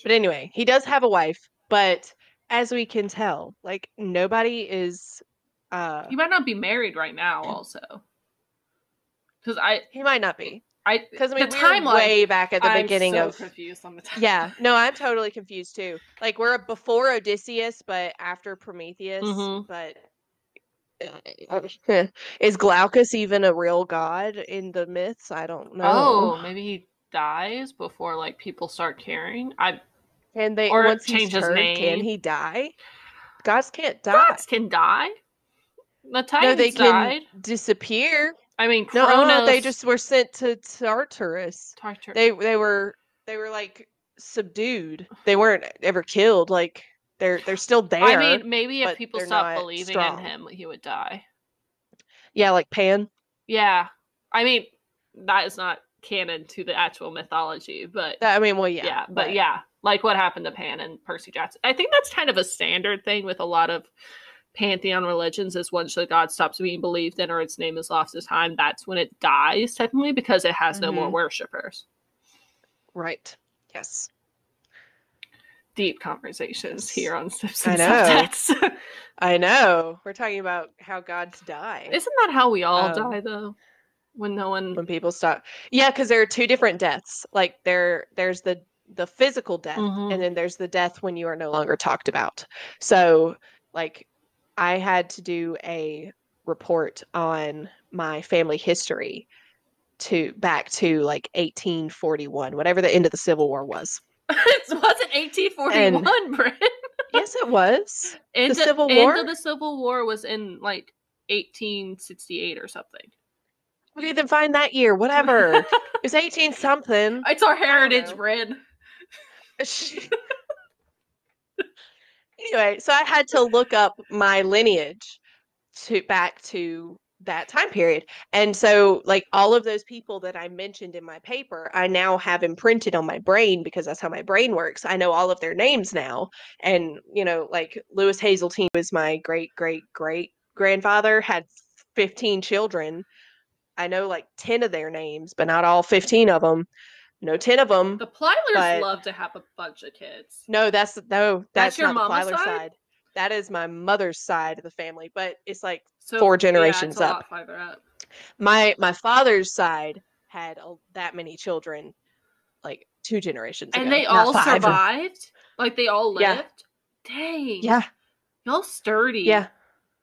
But anyway, he does have a wife, but as we can tell, like nobody is uh He might not be married right now, also. Because I, he might not be. I Because I mean, the timeline. way back at the I'm beginning so of. confused on the time. Yeah, no, I'm totally confused too. Like we're before Odysseus, but after Prometheus. Mhm. But uh, is Glaucus even a real god in the myths? I don't know. Oh, maybe he dies before like people start caring. I Can they Or once change his turned, can he die? Gods can't die. gods can die. The Titans no, they can died. disappear. I mean, No, Kronos. they just were sent to Tartarus. Tartar- They they were they were like subdued. They weren't ever killed. Like they're they're still there. I mean, maybe if people stopped believing strong. in him, he would die. yeah, like Pan. Yeah. I mean, that is not canon to the actual mythology, but I mean, well, yeah, yeah, but, yeah, like what happened to Pan and Percy Jackson. I think that's kind of a standard thing with a lot of pantheon religions is once the god stops being believed in or its name is lost to time, that's when it dies technically because it has no more Mhm. worshippers. right. Yes. Deep conversations Yes. here on Simpsons know. I know. We're talking about how gods die Isn't that how we all Um, die though? When no one when people stop. Yeah, because there are two different deaths. Like there, there's the the physical death, Mhm. and then there's the death when you are no longer talked about. So, like, I had to do a report on my family history to back to like 1841, whatever the end of the Civil War was. it wasn't 1841, Bryn. yes, it was. End, The Civil end War? of the Civil War was in like 1868 or something. Okay, then find that year, whatever. it was 18 something. It's our heritage. Bryn. Anyway, so I had to look up my lineage to back to that time period. And so like all of those people that I mentioned in my paper, I now have imprinted on my brain because that's how my brain works. I know all of their names now. And you know, like Lewis Hazeltine was my great great great grandfather had 15 children. I know like 10 of their names, but not all 15 of them. No 10 of them. The Plylers But- love to have a bunch of kids. No, that's no, That's that's, your not the Plyler side? side? That is my mother's side of the family, but it's like So Four yeah, generations a up. up. my my father's side had a, that many children, like two generations And ago, they all five. survived? Like they all lived? Yeah. Dang. Yeah, Y'all sturdy. yeah.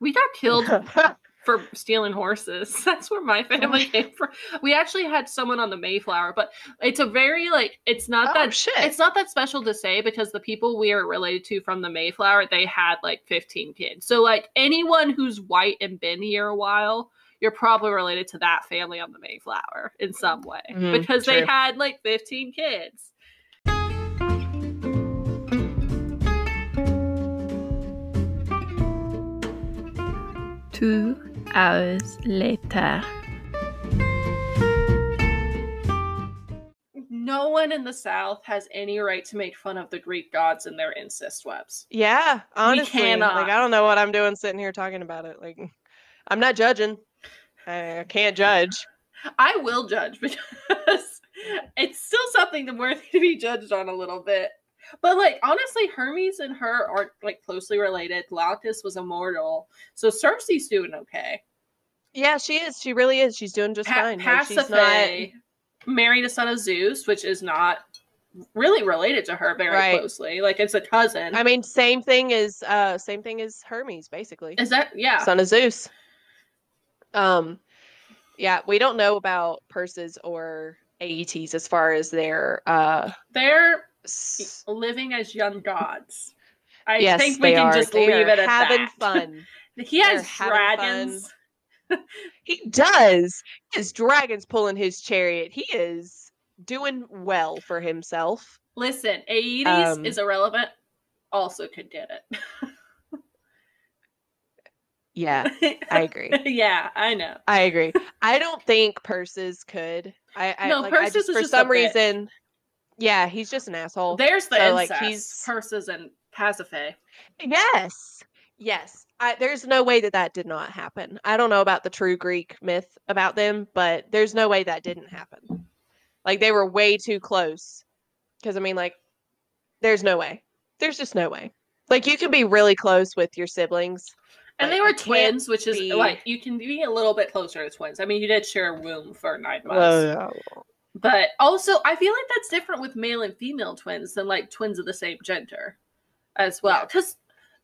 We got killed for stealing horses. That's where my family came from. We actually had someone on the Mayflower, but it's a very like it's not oh that shit! it's not that special to say because the people we are related to from the Mayflower, they had like 15 kids. So like anyone who's white and been here a while, you're probably related to that family on the Mayflower in some way Mhm, because they had like 15 kids. Two hours later. No one in the South has any right to make fun of the Greek gods and their incest webs. yeah, honestly, cannot. like I don't know what I'm doing sitting here talking about it. Like, I'm not judging. I, I can't judge. I will judge because it's still something that worthy to be judged on a little bit. But like honestly, Hermes and her are like closely related. Glaucus was immortal, so Circe's doing okay. Yeah, she is. She really is. She's doing just Pa- fine. She's not. Married a son of Zeus, which is not really related to her very Right. closely. Like it's a cousin. I mean, same thing as uh, same thing as Hermes, basically. is that yeah? son of Zeus. Um, yeah, we don't know about Perses or Aeetes as far as their uh. They're s- living as young gods. I yes, think we can are. just They leave it at having that. fun. He has They're having fun. dragons. He does. His dragons pulling his chariot. He is doing well for himself. Listen, Aeetes Um, is irrelevant. Also could get it. Yeah, I agree. yeah, I know. I agree. I don't think Perses could. I, I No, like, I just, for some reason. Yeah, he's just an asshole. There's the So, like, he's- Perses and Pasiphae. Yes. Yes. I, there's no way that that did not happen. I don't know about the true Greek myth about them, but there's no way that didn't happen. Like they were way too close. Cuz I mean like there's no way. There's just no way. Like you can be really close with your siblings. And but they were twins, which is be- like you can be a little bit closer to twins. I mean, you did share a womb for nine months. Well, But also, I feel like that's different with male and female twins than like twins of the same gender as well. Yeah. Because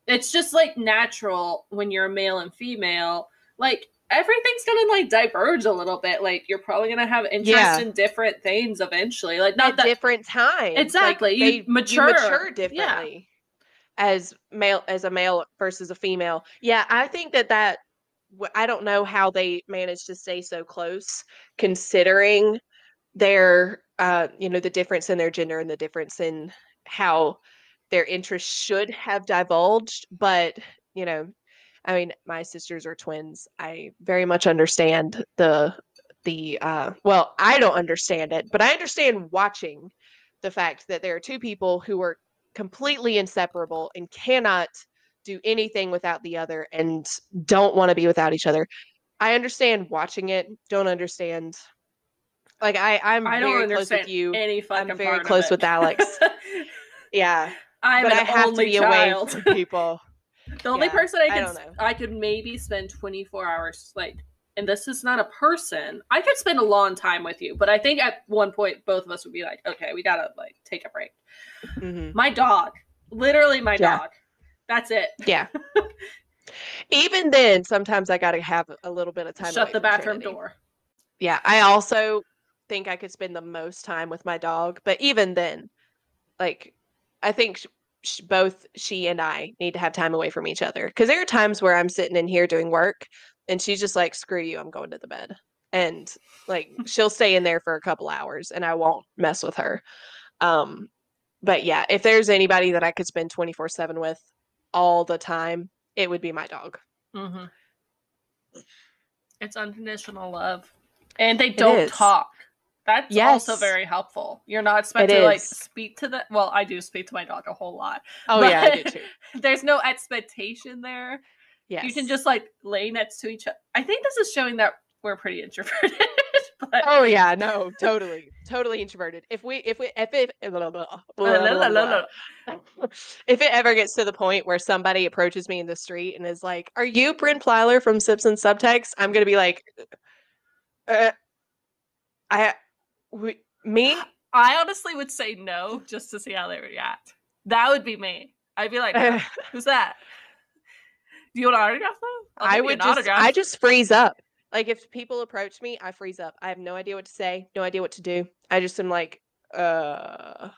it's just like natural when you're a male and female, like everything's gonna like diverge a little bit. Like you're probably gonna have interest Yeah. in different things eventually. Like not at that different times. Like, Exactly, you they- mature. mature Yeah. differently as male as a male versus a female. Yeah, I think that that I don't know how they managed to stay so close, considering their uh you know the difference in their gender and the difference in how their interests should have divulged. But you know, I mean, my sisters are twins. I very much understand the the uh well, I don't understand it, but I understand watching the fact that there are two people who are completely inseparable and cannot do anything without the other and don't want to be without each other. I understand watching it, don't understand like I I'm I very close with you. any fucking very part of close it. with Alex. Yeah, I'm but I have to be child. away from people. The only Yeah, person I I s- know. I could maybe spend 24 hours like and this is not a person. I could spend a long time with you, but I think at one point both of us would be like, okay, we gotta like take a break. Mhm. My dog, literally my Yeah. dog. That's it. Yeah. Even then, sometimes I got to have a little bit of time. Shut the bathroom Trinity. door. Yeah, I also think I could spend the most time with my dog, but even then, like, I think sh- sh- both she and I need to have time away from each other because there are times where I'm sitting in here doing work, and she's just like, "Screw you, I'm going to the bed," and like she'll stay in there for a couple hours, and I won't mess with her. Um, but yeah, if there's anybody that I could spend 24 seven with all the time, it would be my dog. Mm-hmm. It's unconditional love. And they don't talk. That's also very helpful. You're not supposed It to like speak to the well, I do speak to my dog a whole lot. Oh yeah, I do too. There's no expectation there. Yes, You can just like lay next to each other. I think this is showing that we're pretty introverted. but Oh yeah, no, totally, totally introverted. If we, if we, if it, blah, blah, blah, if it ever gets to the point where somebody approaches me in the street and is like, "Are you Bryn Plyler from Sips and Subtext?" I'm gonna be like, uh, "I, we, me? I honestly would say no just to see how they react. That would be me. I'd be like, "No, who's that? Do you want an autograph though? I would just, autograph." I just freeze up. Like if people approach me, I freeze up. I have no idea what to say, no idea what to do. I just am like, uh,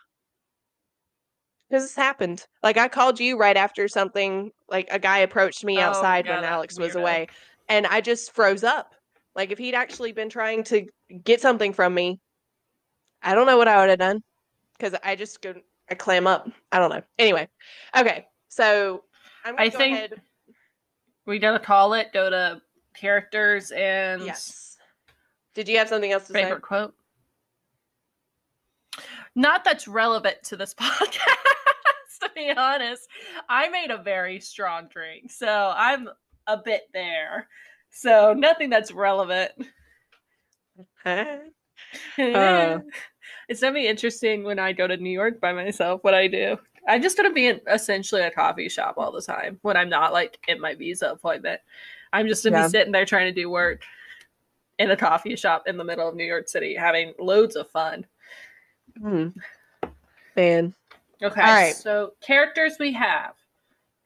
because this happened. Like I called you right after something. Like a guy approached me Oh, outside yeah, when Alex was weirdo. away, and I just froze up. Like if he'd actually been trying to get something from me, I don't know what I would have done. Because I just go, I clam up. I don't know. Anyway, okay. So I'm gonna I think- ahead. we gotta call it. Go to characters and Yes. Did you have something else to say? favorite quote. Not that's relevant to this podcast, to be honest. I made a very strong drink, so I'm a bit there. So nothing that's relevant. Uh. It's gonna be interesting when I go to New York by myself. What I do, I'm just gonna be in essentially a coffee shop all the time when I'm not like in my visa appointment. I'm just gonna Yeah. be sitting there trying to do work in a coffee shop in the middle of New York City, having loads of fun. Hmm. Man. Okay, All right. so characters we have: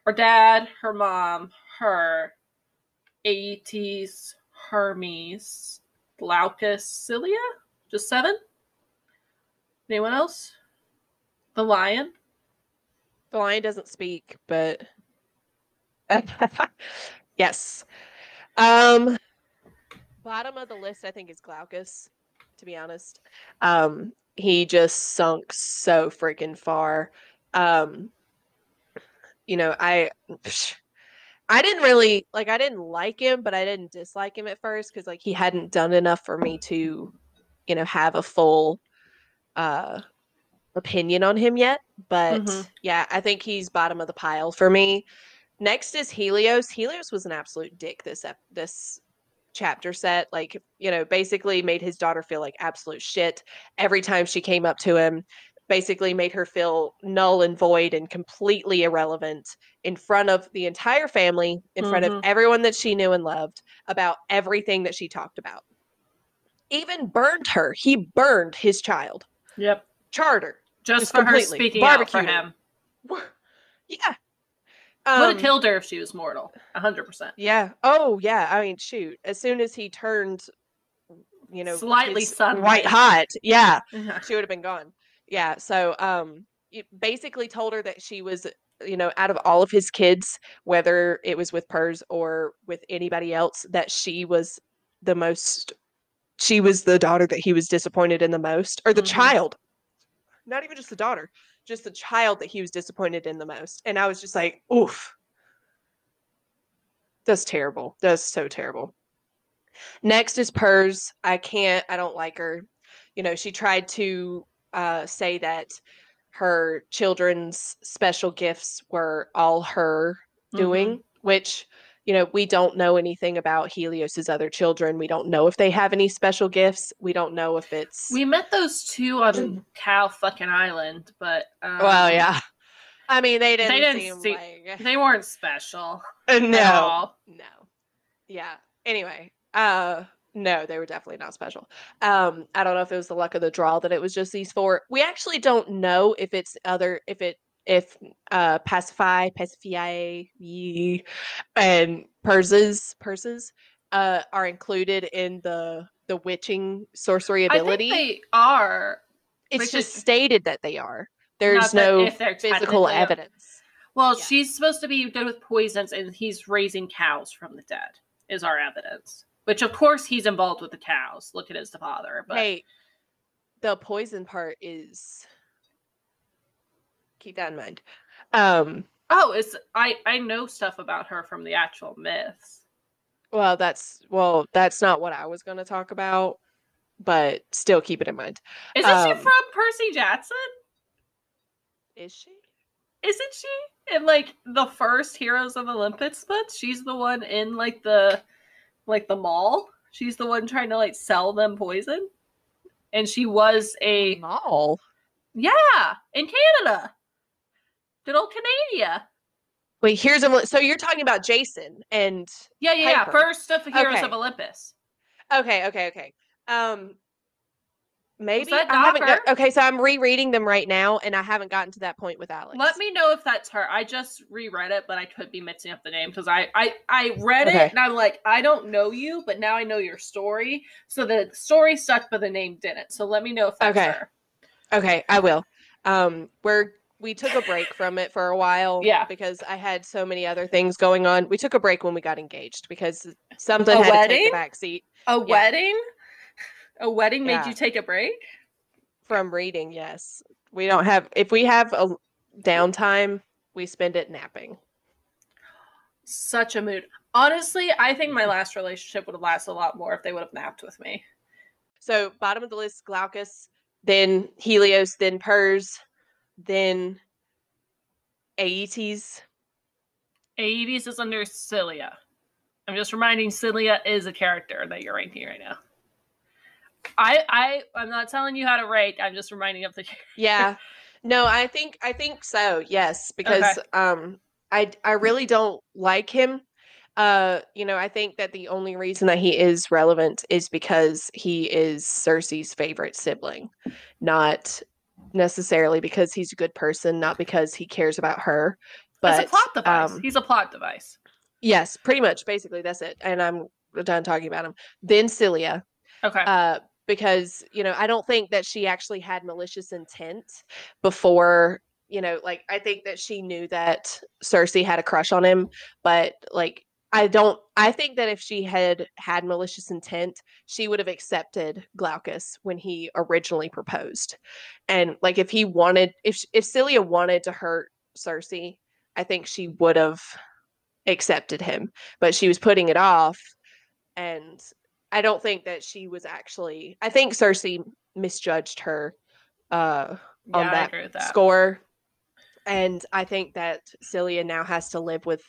her dad, her mom, her, Aeetes, Hermes, Glaucus, Scylla. Just seven. Anyone else? The lion. The lion doesn't speak, but yes. Um bottom of the list I think is Glaucus, to be honest. Um he just sunk so freaking far. Um you know, I I didn't really like I didn't like him, but I didn't dislike him at first cuz like he hadn't done enough for me to, you know, have a full uh opinion on him yet. But Mhm. yeah, I think he's bottom of the pile for me. Next is Helios. Helios was an absolute dick this ep- this chapter set. Like, you know, basically made his daughter feel like absolute shit every time she came up to him. Basically made her feel null and void and completely irrelevant in front of the entire family, in front of Mhm. everyone that she knew and loved about everything that she talked about. even burned her. He burned his child. Yep. Charter. Just, Just for her completely speaking out for him. Yeah. Would Um, have killed her if she was mortal. hundred percent. Yeah. Oh, yeah. I mean, shoot. As soon as he turned, you know, Slightly sun white hot. Yeah. She would have been gone. Yeah. So, um, basically told her that she was, you know, out of all of his kids, whether it was with Perse or with anybody else, that she was the most, she was the daughter that he was disappointed in the most, or the Mhm. child. Not even just the daughter, just the child that he was disappointed in the most. And I was just like, oof. That's terrible. That's so terrible. Next is Perse. I can't, I don't like her. You know, she tried to uh, say that her children's special gifts were all her Mm-hmm. doing, which, you know, we don't know anything about Helios's other children. We don't know if they have any special gifts. We don't know if it's. We met those two on Cow fucking Island, but um, well, yeah. I mean, they didn't, They didn't seem see- like. they weren't special. Uh, at no. all. No. Yeah. Anyway, uh no, they were definitely not special. Um I don't know if it was the luck of the draw that it was just these four. We actually don't know if it's other if it if uh Pasiphae, Pasiphae and Perses Perses uh are included in the the witching sorcery I ability. think they are. it's just stated that they are. There's no physical evidence. Well, Yeah. she's supposed to be good with poisons, and he's raising cows from the dead. Is our evidence. Which, of course, he's involved with the cows. Look at his father. But Hey, the poison part is keep that in mind. Um, oh, it's I I know stuff about her from the actual myths. well, that's well, that's not what I was going to talk about, but still keep it in mind. Isn't she Um, from Percy Jackson? Is she? Isn't she in like the first Heroes of Olympus books? She's the one in like the like the mall. She's the one trying to like sell them poison. And she was a Mall. yeah in Canada. Good old Canada. Wait, here's a so you're talking about Jason and Yeah, yeah, yeah. First of Heroes Okay. of Olympus. okay, okay, okay. Um maybe I haven't got, okay, so I'm rereading them right now and I haven't gotten to that point with Alex. Let me know if that's her. I just reread it, but I could be mixing up the name because I, I I read Okay. it and I'm like, I don't know you, but now I know your story. So the story stuck, but the name didn't. So let me know if that's Okay. her. Okay, I will. Um, we're we took a break from it for a while, Yeah. because I had so many other things going on. We took a break when we got engaged because something A had to take wedding? the back seat A Yeah. wedding? A wedding made Yeah. you take a break? from reading. Yes, we don't have. If we have a downtime, we spend it napping. Such a mood. Honestly, I think my mm-hmm. last relationship would have lasted a lot more if they would have napped with me. So bottom of the list, Glaucus, then Helios, then Perse, then Aeetes. Aeetes is under Scylla. I'm just reminding Scylla is a character that you're ranking right now. I I I'm not telling you how to rank. I'm just reminding of the Yeah. No, I think I think so. Yes, because um I I really don't like him. Uh, you know, I think that the only reason that he is relevant is because he is Circe's favorite sibling, not necessarily because he's a good person, not because he cares about her. But It's a plot device. um, He's a plot device. yes, pretty much, basically, that's it. And I'm done talking about him. Then Scylla, Okay. uh, because you know I don't think that she actually had malicious intent before. You know, like I think that she knew that Circe had a crush on him, but like I don't. I think that if she had had malicious intent, she would have accepted Glaucus when he originally proposed, and like if he wanted, if if Scylla wanted to hurt Circe, I think she would have accepted him, but she was putting it off, and I don't think that she was actually. I think Circe misjudged her uh, yeah, on I that agree with that. score, and I think that Scylla now has to live with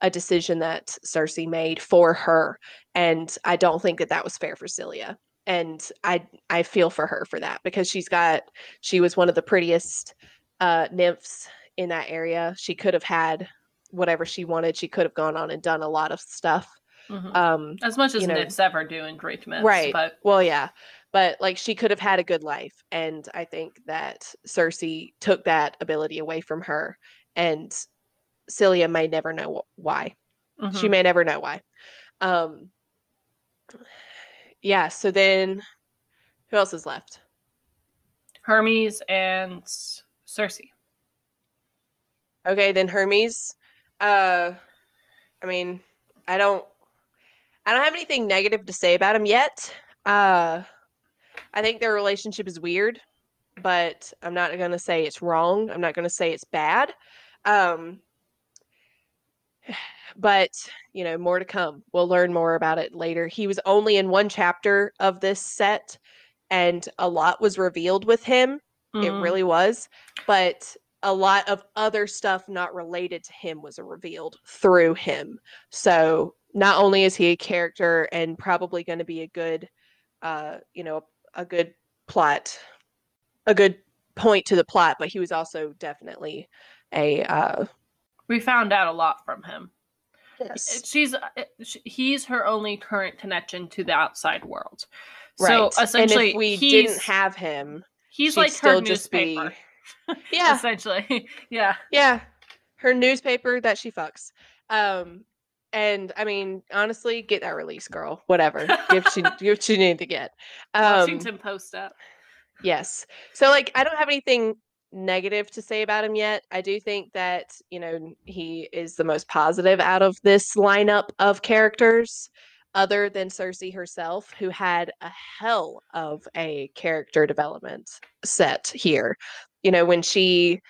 a decision that Circe made for her, and I don't think that that was fair for Scylla. And I I feel for her for that because she's got she was one of the prettiest uh, nymphs in that area. She could have had whatever she wanted. She could have gone on and done a lot of stuff Mhm. Um, as much as you know- myths ever do in Greek myths, Right. But well, yeah, but like she could have had a good life, and I think that Circe took that ability away from her, and Scylla may never know wh- why. She mhm. may never know why. Um, yeah. So then, who else is left? Hermes and Circe. Okay, then Hermes. Uh, I mean, I don't, I don't have anything negative to say about him yet. Uh, I think their relationship is weird, but I'm not gonna say it's wrong. I'm not gonna say it's bad. Um, but you know, more to come. We'll learn more about it later. He was only in one chapter of this set, and a lot was revealed with him. It Mhm. really was. But a lot of other stuff not related to him was revealed through him. So not only is he a character and probably going to be a good, uh, you know, a good plot, a good point to the plot, but he was also definitely a uh, we found out a lot from him. yes, She's uh, he's her only current connection to the outside world. right. So and essentially, if we didn't have him, he's she'd like her still just be- newspaper. yeah, essentially, yeah. Yeah, her newspaper that she fucks. Um, and I mean, honestly, get that release, girl. Whatever, give she you give what you need to get. Um, Washington Post up. yes. So like, I don't have anything negative to say about him yet. I do think that you know he is the most positive out of this lineup of characters. Other than Circe herself, who had a hell of a character development set here. You know, when she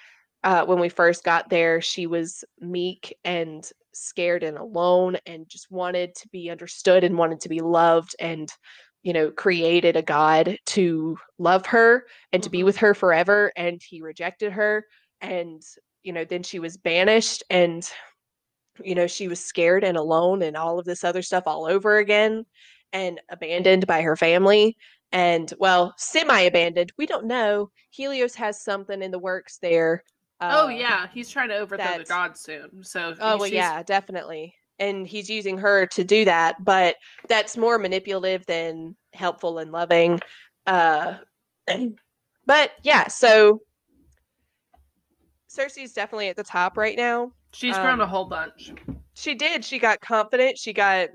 uh, when we first got there, she was meek and scared and alone and just wanted to be understood and wanted to be loved and, you know, created a God to love her and to be Mhm. with her forever. And he rejected her. And, you know, then she was banished and, you know, she was scared and alone and all of this other stuff all over again and abandoned by her family and well semi abandoned we don't know helios has something in the works there oh uh, yeah, he's trying to overthrow the gods soon. So oh well yeah definitely and he's using her to do that but that's more manipulative than helpful and loving uh but yeah so Circe's definitely at the top right now she's grown a um, whole bunch. she did she got confident she got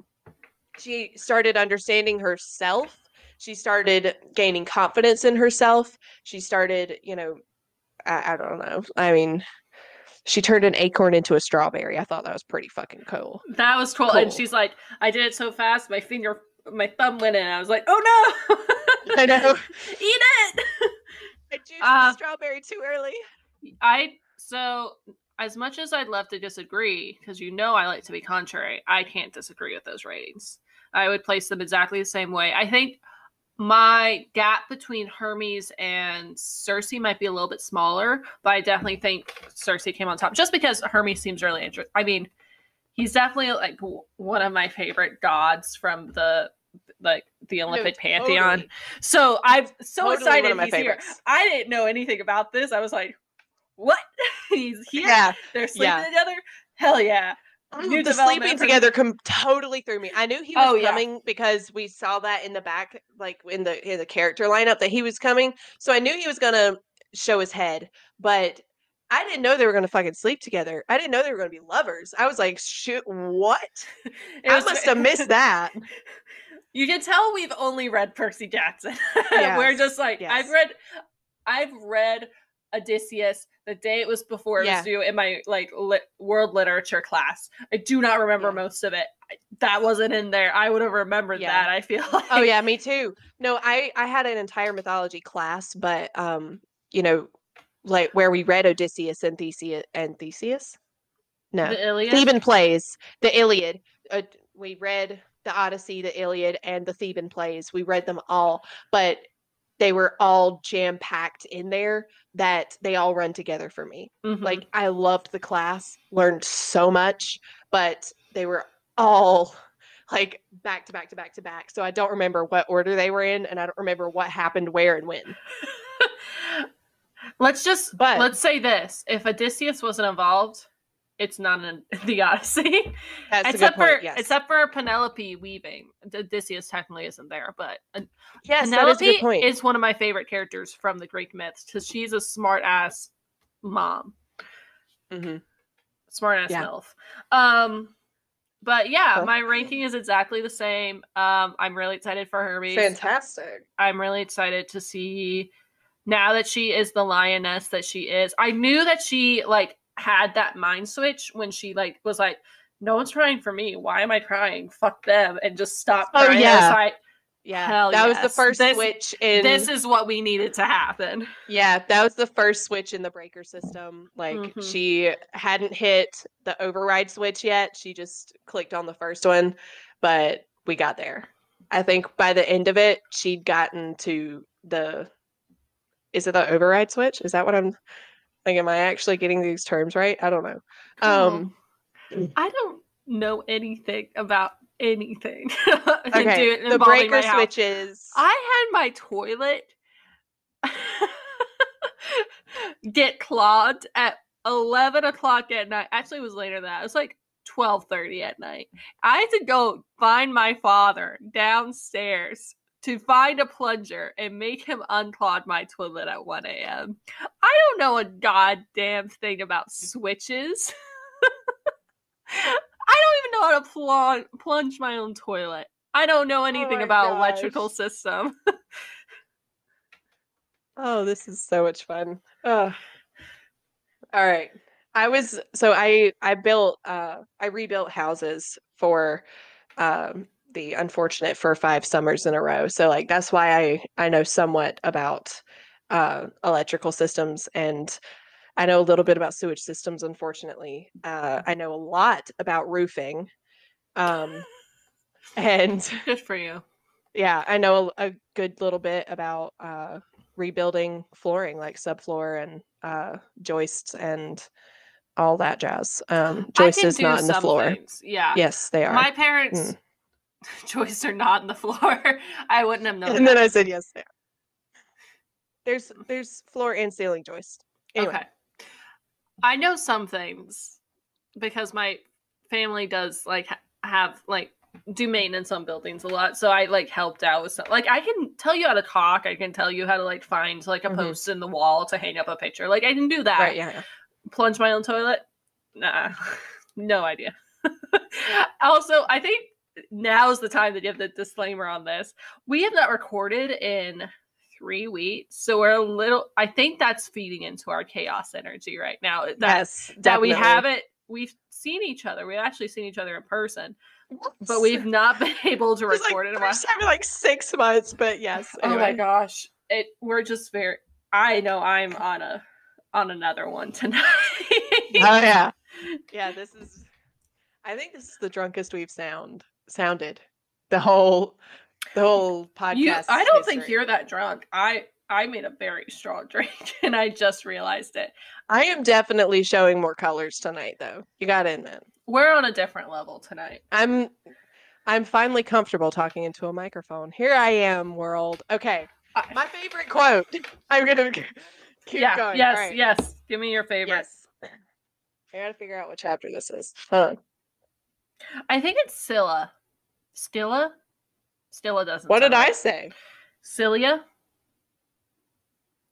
she started understanding herself she started gaining confidence in herself she started you know i, I don't know i mean she turned an acorn into a strawberry i thought that was pretty fucking cool That was cool. And she's like, I did it so fast, my finger, my thumb went in. I was like, oh no, i know eat it. i juiced Uh, the strawberry too early I so as much as I'd love to disagree, because you know I like to be contrary, I can't disagree with those ratings. I would place them exactly the same way. I think my gap between Hermes and Circe might be a little bit smaller, but I definitely think Circe came on top just because Hermes seems really interesting. I mean, he's definitely like one of my favorite gods from the like the Olympic pantheon. totally. So I'm so Totally excited he's here. I didn't know anything about this. I was like, what? he's here. yeah They're sleeping yeah. together. Hell yeah. New the sleeping together com- totally threw me. I knew he oh, was Oh, yeah. coming because we saw that in the back, like in the in the character lineup that he was coming. So I knew he was gonna show his head, but I didn't know they were gonna fucking sleep together. I didn't know they were gonna be lovers. I was like, shoot, what? It I was- must have missed that. You can tell we've only read Percy Jackson. We're just like I've read I've read Odysseus the day it was before it Yeah. was due in my like lit, world literature class. I do not remember Yeah. most of it. That wasn't in there. I would have remembered Yeah. that. I feel like oh yeah, me too. No, I I had an entire mythology class, but um, you know, like where we read Odysseus and Theseus and Theseus. No, the Iliad. The Theban plays, the Iliad. Uh, we read the Odyssey, the Iliad, and the Theban plays. We read them all, but they were all jam packed in there that they all run together for me. Mhm. Like I loved the class, learned so much, but they were all like back to back to back to back. So I don't remember what order they were in, and I don't remember what happened where and when. let's just But- let's say this: if Odysseus wasn't involved, it's not in the Odyssey. That's except good point. for yes. except for Penelope weaving. Odysseus technically isn't there, but yes, that is a Penelope good point. is one of my favorite characters from the Greek myths because she's a smart ass mom, Mhm. smart ass Yeah. milf. Um, but yeah, Huh. my ranking is exactly the same. Um, I'm really excited for Hermes. Fantastic. I'm really excited to see now that she is the lioness that she is. I knew that she like had that mind switch when she like was like, "No one's crying for me. Why am I crying? Fuck them!" and just stopped Oh, crying. Was yeah. like, Yeah, Hell that was the first This- switch in. "This is what we needed to happen." yeah, that was the first switch in the breaker system. Like Mhm. she hadn't hit the override switch yet. She just clicked on the first one, but we got there. I think by the end of it, she'd gotten to the. Is it the override switch? Is that what I'm? Like, am I actually getting these terms right? I don't know. Um, I don't know anything about anything. okay, do- the breaker switches. I had my toilet get clogged at 11 o'clock at night. Actually, it was later than that. It was like 12.30 at night. I had to go find my father downstairs to find a plunger and make him unclog my toilet at 1 a.m. I don't know a goddamn thing about switches. I don't even know how to plunge, plunge my own toilet. I don't know anything my about electrical system. Oh, this is so much fun. Ugh. All right. I was so I I built uh I rebuilt houses for um the unfortunate for five summers in a row. So like that's why I I know somewhat about uh electrical systems and I know a little bit about sewage systems unfortunately. Uh I know a lot about roofing. Um and Good for you. yeah, I know a, a good little bit about uh, rebuilding flooring, like subfloor and uh, joists and all that jazz. Um, I joist can is not in the floor. things, Yeah. Yes, they are. My parents' joists are not in the floor. I wouldn't have known. and then. I said yes, they. There's there's floor and ceiling joist. Anyway, Okay. I know some things because my family does like ha- have like do maintenance on buildings a lot. So I like helped out with some like I can tell you how to caulk. I can tell you how to like find like a Mhm. post in the wall to hang up a picture. Like I didn't do that. right, yeah, yeah. plunge my own toilet? Nah, no idea. also, I think now's the time that you have the disclaimer on this. We have not recorded in three weeks, so we're a little. I think that's feeding into our chaos energy right now. That yes, that we haven't. We've seen each other. We've actually seen each other in person, but we've not been able to It's like record it in a while. first time in like six months. But yes, Oh my gosh, it. We're just very. I know I'm on a on another one tonight. Oh yeah, yeah. This is. I think this is the drunkest we've sound sounded the whole the whole podcast. You, I don't think you're that drunk. I I made a very strong drink and I just realized it. I am definitely showing more colors tonight, though. You got to admit, We're on a different level tonight. I'm I'm finally comfortable talking into a microphone. Here I am, world. Okay, I- my favorite quote. I'm gonna keep yeah. going. Yes. Right. Yes. Give me your favorite. Yes. I gotta figure out what chapter this is. Hold on. I think it's Scylla. Stilla. Stilla doesn't. What did I say? Cilia.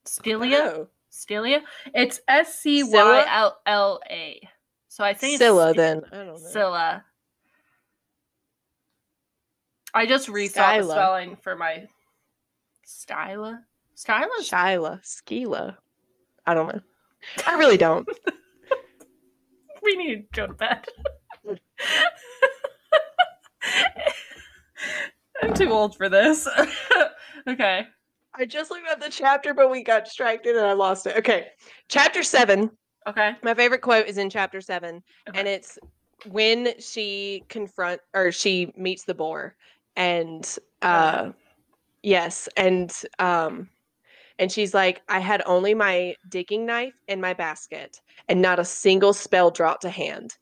Stilia. Oh, Stilia. It's S C Y L L A. So I think Scylla. it's Then I don't know. Scylla. I just rethought the spelling for my Styla. Styla's Shyla, Skila. I don't know. I really don't. we need to go to bed. I'm too old for this. okay. I just looked at the chapter, but we got distracted and I lost it. Okay, chapter seven. Okay. My favorite quote is in chapter seven, Okay. and it's when she confront or she meets the boar, and uh, yes, and um, and she's like, I had only my digging knife in my basket, and not a single spell dropped to hand.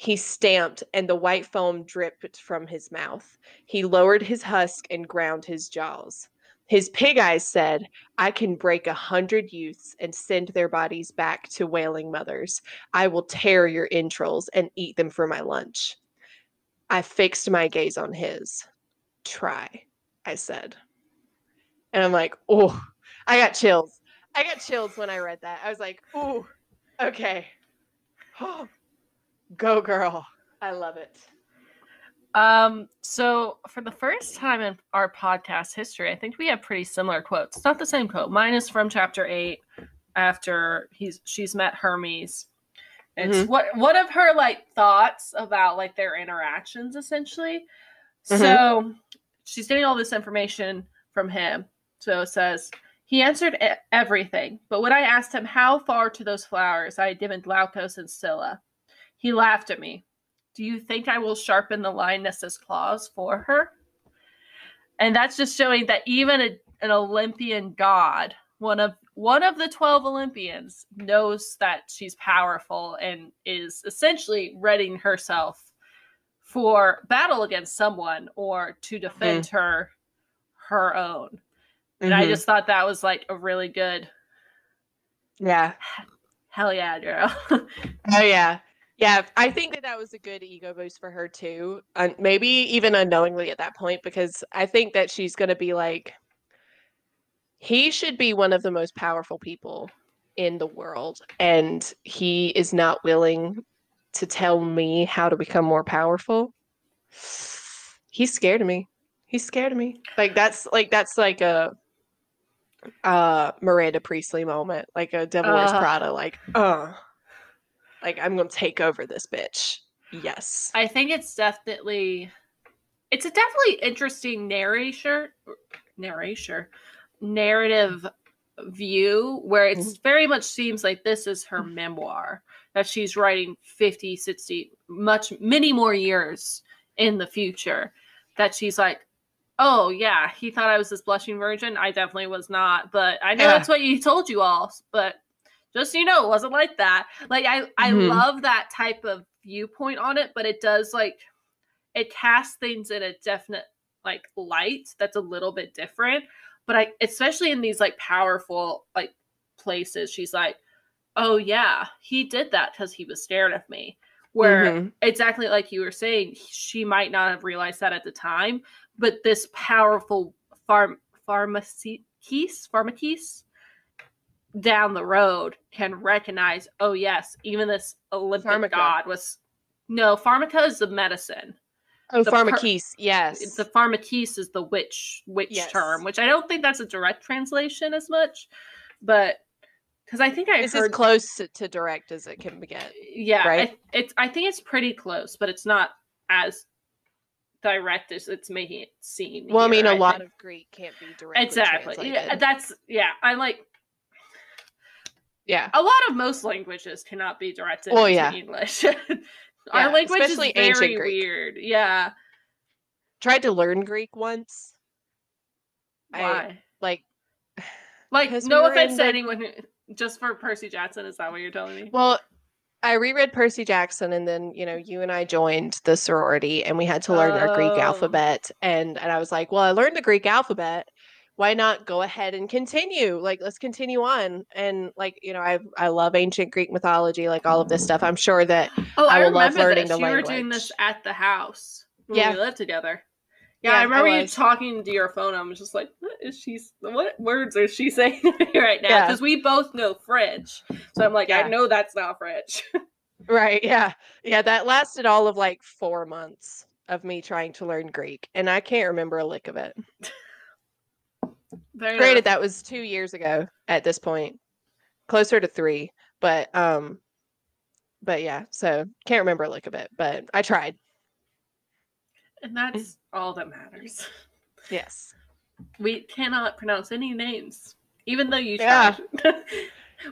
He stamped, and the white foam dripped from his mouth. He lowered his husk and ground his jaws. His pig eyes said, I can break a hundred youths and send their bodies back to wailing mothers. I will tear your entrails and eat them for my lunch. I fixed my gaze on his. Try, I said. And I'm like, oh, I got chills. I got chills when I read that. I was like, oh, okay. Oh, go girl. I love it. Um, so for the first time in our podcast history, I think we have pretty similar quotes. It's not the same quote. Mine is from chapter eight after he's she's met Hermes. It's Mhm. what one of her like thoughts about like their interactions essentially. Mhm. So she's getting all this information from him. So it says he answered everything, but when I asked him how far to those flowers I had given Glaucus and Scylla, he laughed at me. Do you think I will sharpen the lioness's claws for her? And that's just showing that even a, an Olympian god, one of one of the twelve Olympians, knows that she's powerful and is essentially readying herself for battle against someone or to defend her her own. And I Mhm. just thought that was like a really good yeah. hell yeah, girl. Oh yeah. Yeah, I think that that was a good ego boost for her too. And maybe even unknowingly at that point because I think that she's going to be like he should be one of the most powerful people in the world and he is not willing to tell me how to become more powerful. He's scared of me. He's scared of me. Like that's like that's like a uh Miranda Priestly moment, like a Devil Wears Uh. Prada like uh like I'm going to take over this bitch. Yes. I think it's definitely it's a definitely interesting narration narration narrative view where it Mhm. very much seems like this is her memoir that she's writing 50 60 much many more years in the future that she's like oh yeah he thought i was this blushing virgin i definitely was not but i know Yeah. that's what he told you all but just so you know it wasn't like that like i i Mhm. love that type of viewpoint on it but it does like it casts things in a definite like light that's a little bit different but i especially in these like powerful like places she's like oh yeah he did that because he was scared of me where Mhm. exactly like you were saying she might not have realized that at the time but this powerful farm pharmacy pharmacies down the road can recognize oh yes even this olympic Pharmaka. god was no pharmaka is the medicine Oh, the per-. Yes. the pharmakis is the witch witch Yes. term which i don't think that's a direct translation as much but because i think i it's as heard close to, to direct as it can get. yeah right? I, it's i think it's pretty close but it's not as direct as it's making it seem Well, I mean, here, a lot think. of Greek can't be directly exactly yeah that's yeah i'm like yeah. a lot of most languages cannot be directed Well, into yeah. english Yeah, our language is very weird yeah Tried to learn Greek once. I- why Like, like we no were offense in to anyone who, just for percy jackson is that what you're telling me well, I reread Percy Jackson, and then you know, you and I joined the sorority, and we had to learn our Greek Oh. alphabet, and and I was like, well, I learned the Greek alphabet. Why not go ahead and continue? Like, let's continue on. And like, you know, I I love ancient Greek mythology, like all of this stuff. I'm sure that Oh, I I, love remember learning this. the you were doing this at the house when Yeah. we lived together. Yeah, Yeah, I I remember you talking to your phone. I was just like, "What is she? What words is she saying to me right now?" Yeah. Because we both know French, so I'm like, Yeah. I know that's not French. Right. Yeah. Yeah. That lasted all of like four months of me trying to learn Greek, and I can't remember a lick of it. Very Granted, that was two years ago at this point, closer to three, but um, but yeah. So can't remember a lick of it, but I tried. and that's all that matters. Yes. We cannot pronounce any names, even though you Yeah. tried.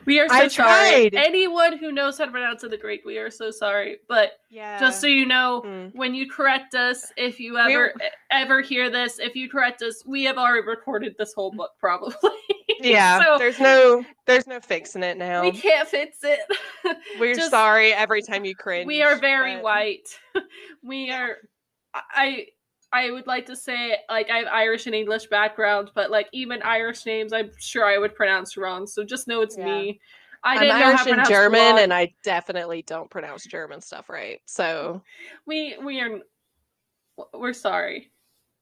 we are so I sorry. tried. Anyone who knows how to pronounce in the Greek, we are so sorry. But Yeah. just so you know, Mm. when you correct us, if you We're- ever e, ever hear this, if you correct us, we have already recorded this whole book, probably. yeah. so there's no there's no fixing it now. we can't fix it. We're just- sorry every time you cringe. we are very but- white. we are. I I would like to say like I have Irish and English background, but like even Irish names, I'm sure I would pronounce wrong. So just know it's Yeah. me. I know Irish and German, Gulag. and I definitely don't pronounce German stuff right. So we we are we're sorry.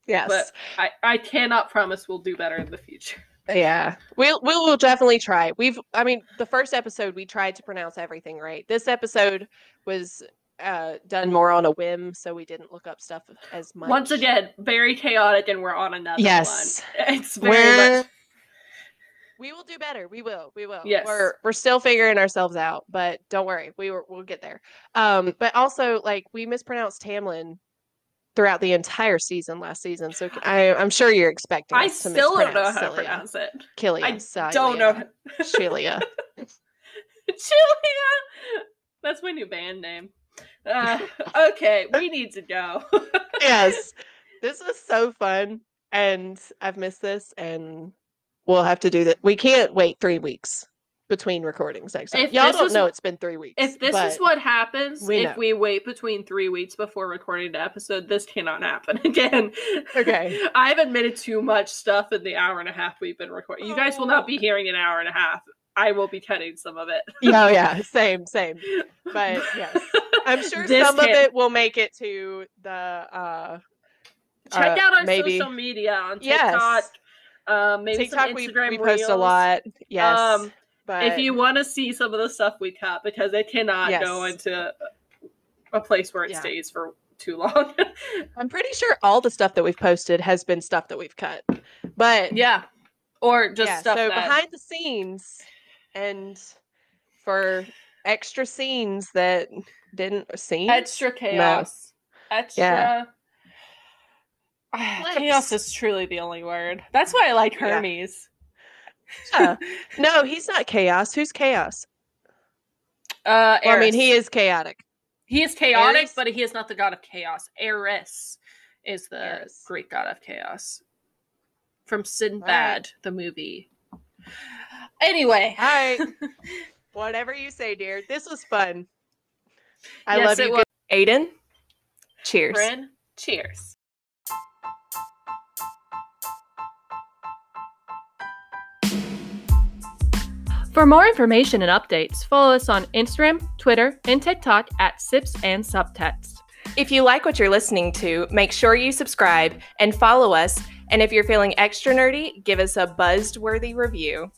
yes, But- I I cannot promise we'll do better in the future. yeah, we'll we will definitely try. We've, I mean, the first episode we tried to pronounce everything right. This episode was uh done more on a whim, so we didn't look up stuff as much. Once again, very chaotic, and we're on another Yes. one. It's very We're- much we will do better. We will. We will. Yes. We're we're still figuring ourselves out, but don't worry. We were we'll get there. Um, but also like we mispronounced Tamlin throughout the entire season last season. So I I'm sure you're expecting I us to still don't know mispronounce how to Cilia. pronounce it. Killia, I Cilia, don't know. Cilia. Julia, that's my new band name. Uh, okay, we need to go. yes. This was so fun and I've missed this and we'll have to do that. We can't wait 3 weeks between recordings next time. If Y'all don't know it's been 3 weeks. If this is what happens we if we wait between three weeks before recording the episode, this cannot happen again. Okay. I've admitted too much stuff in the hour and a half we've been recording. You guys will not be hearing an hour and a half. I will be cutting some of it. Yeah, oh, yeah, same, same. But yes, I'm sure This some of can't- it will make it to the uh Check uh, out our maybe social media on Yes. TikTok. Um, maybe TikTok. We, Instagram we post a lot. Yes, Um, but if you want to see some of the stuff we cut because it cannot go into a place where it Yeah. stays for too long. I'm pretty sure all the stuff that we've posted has been stuff that we've cut. But yeah. Or just yeah, stuff so that behind the scenes and for extra scenes that didn't seem extra chaos. Extra Clips. chaos is truly the only word. That's why I like Hermes. Yeah. no, he's not chaos. Who's chaos? Uh Well, I mean, he is chaotic. He is chaotic, Ares? but he is not the god of chaos. Eris is the Eris. Greek god of chaos. From Sinbad, the movie. Anyway. All right. Whatever you say, dear. This was fun. I Yes, love you. was. Aiden, cheers. Bryn, cheers. For more information and updates, follow us on Instagram, Twitter, and TikTok at Sips and Subtext. If you like what you're listening to, make sure you subscribe and follow us. And if you're feeling extra nerdy, give us a buzzed worthy review.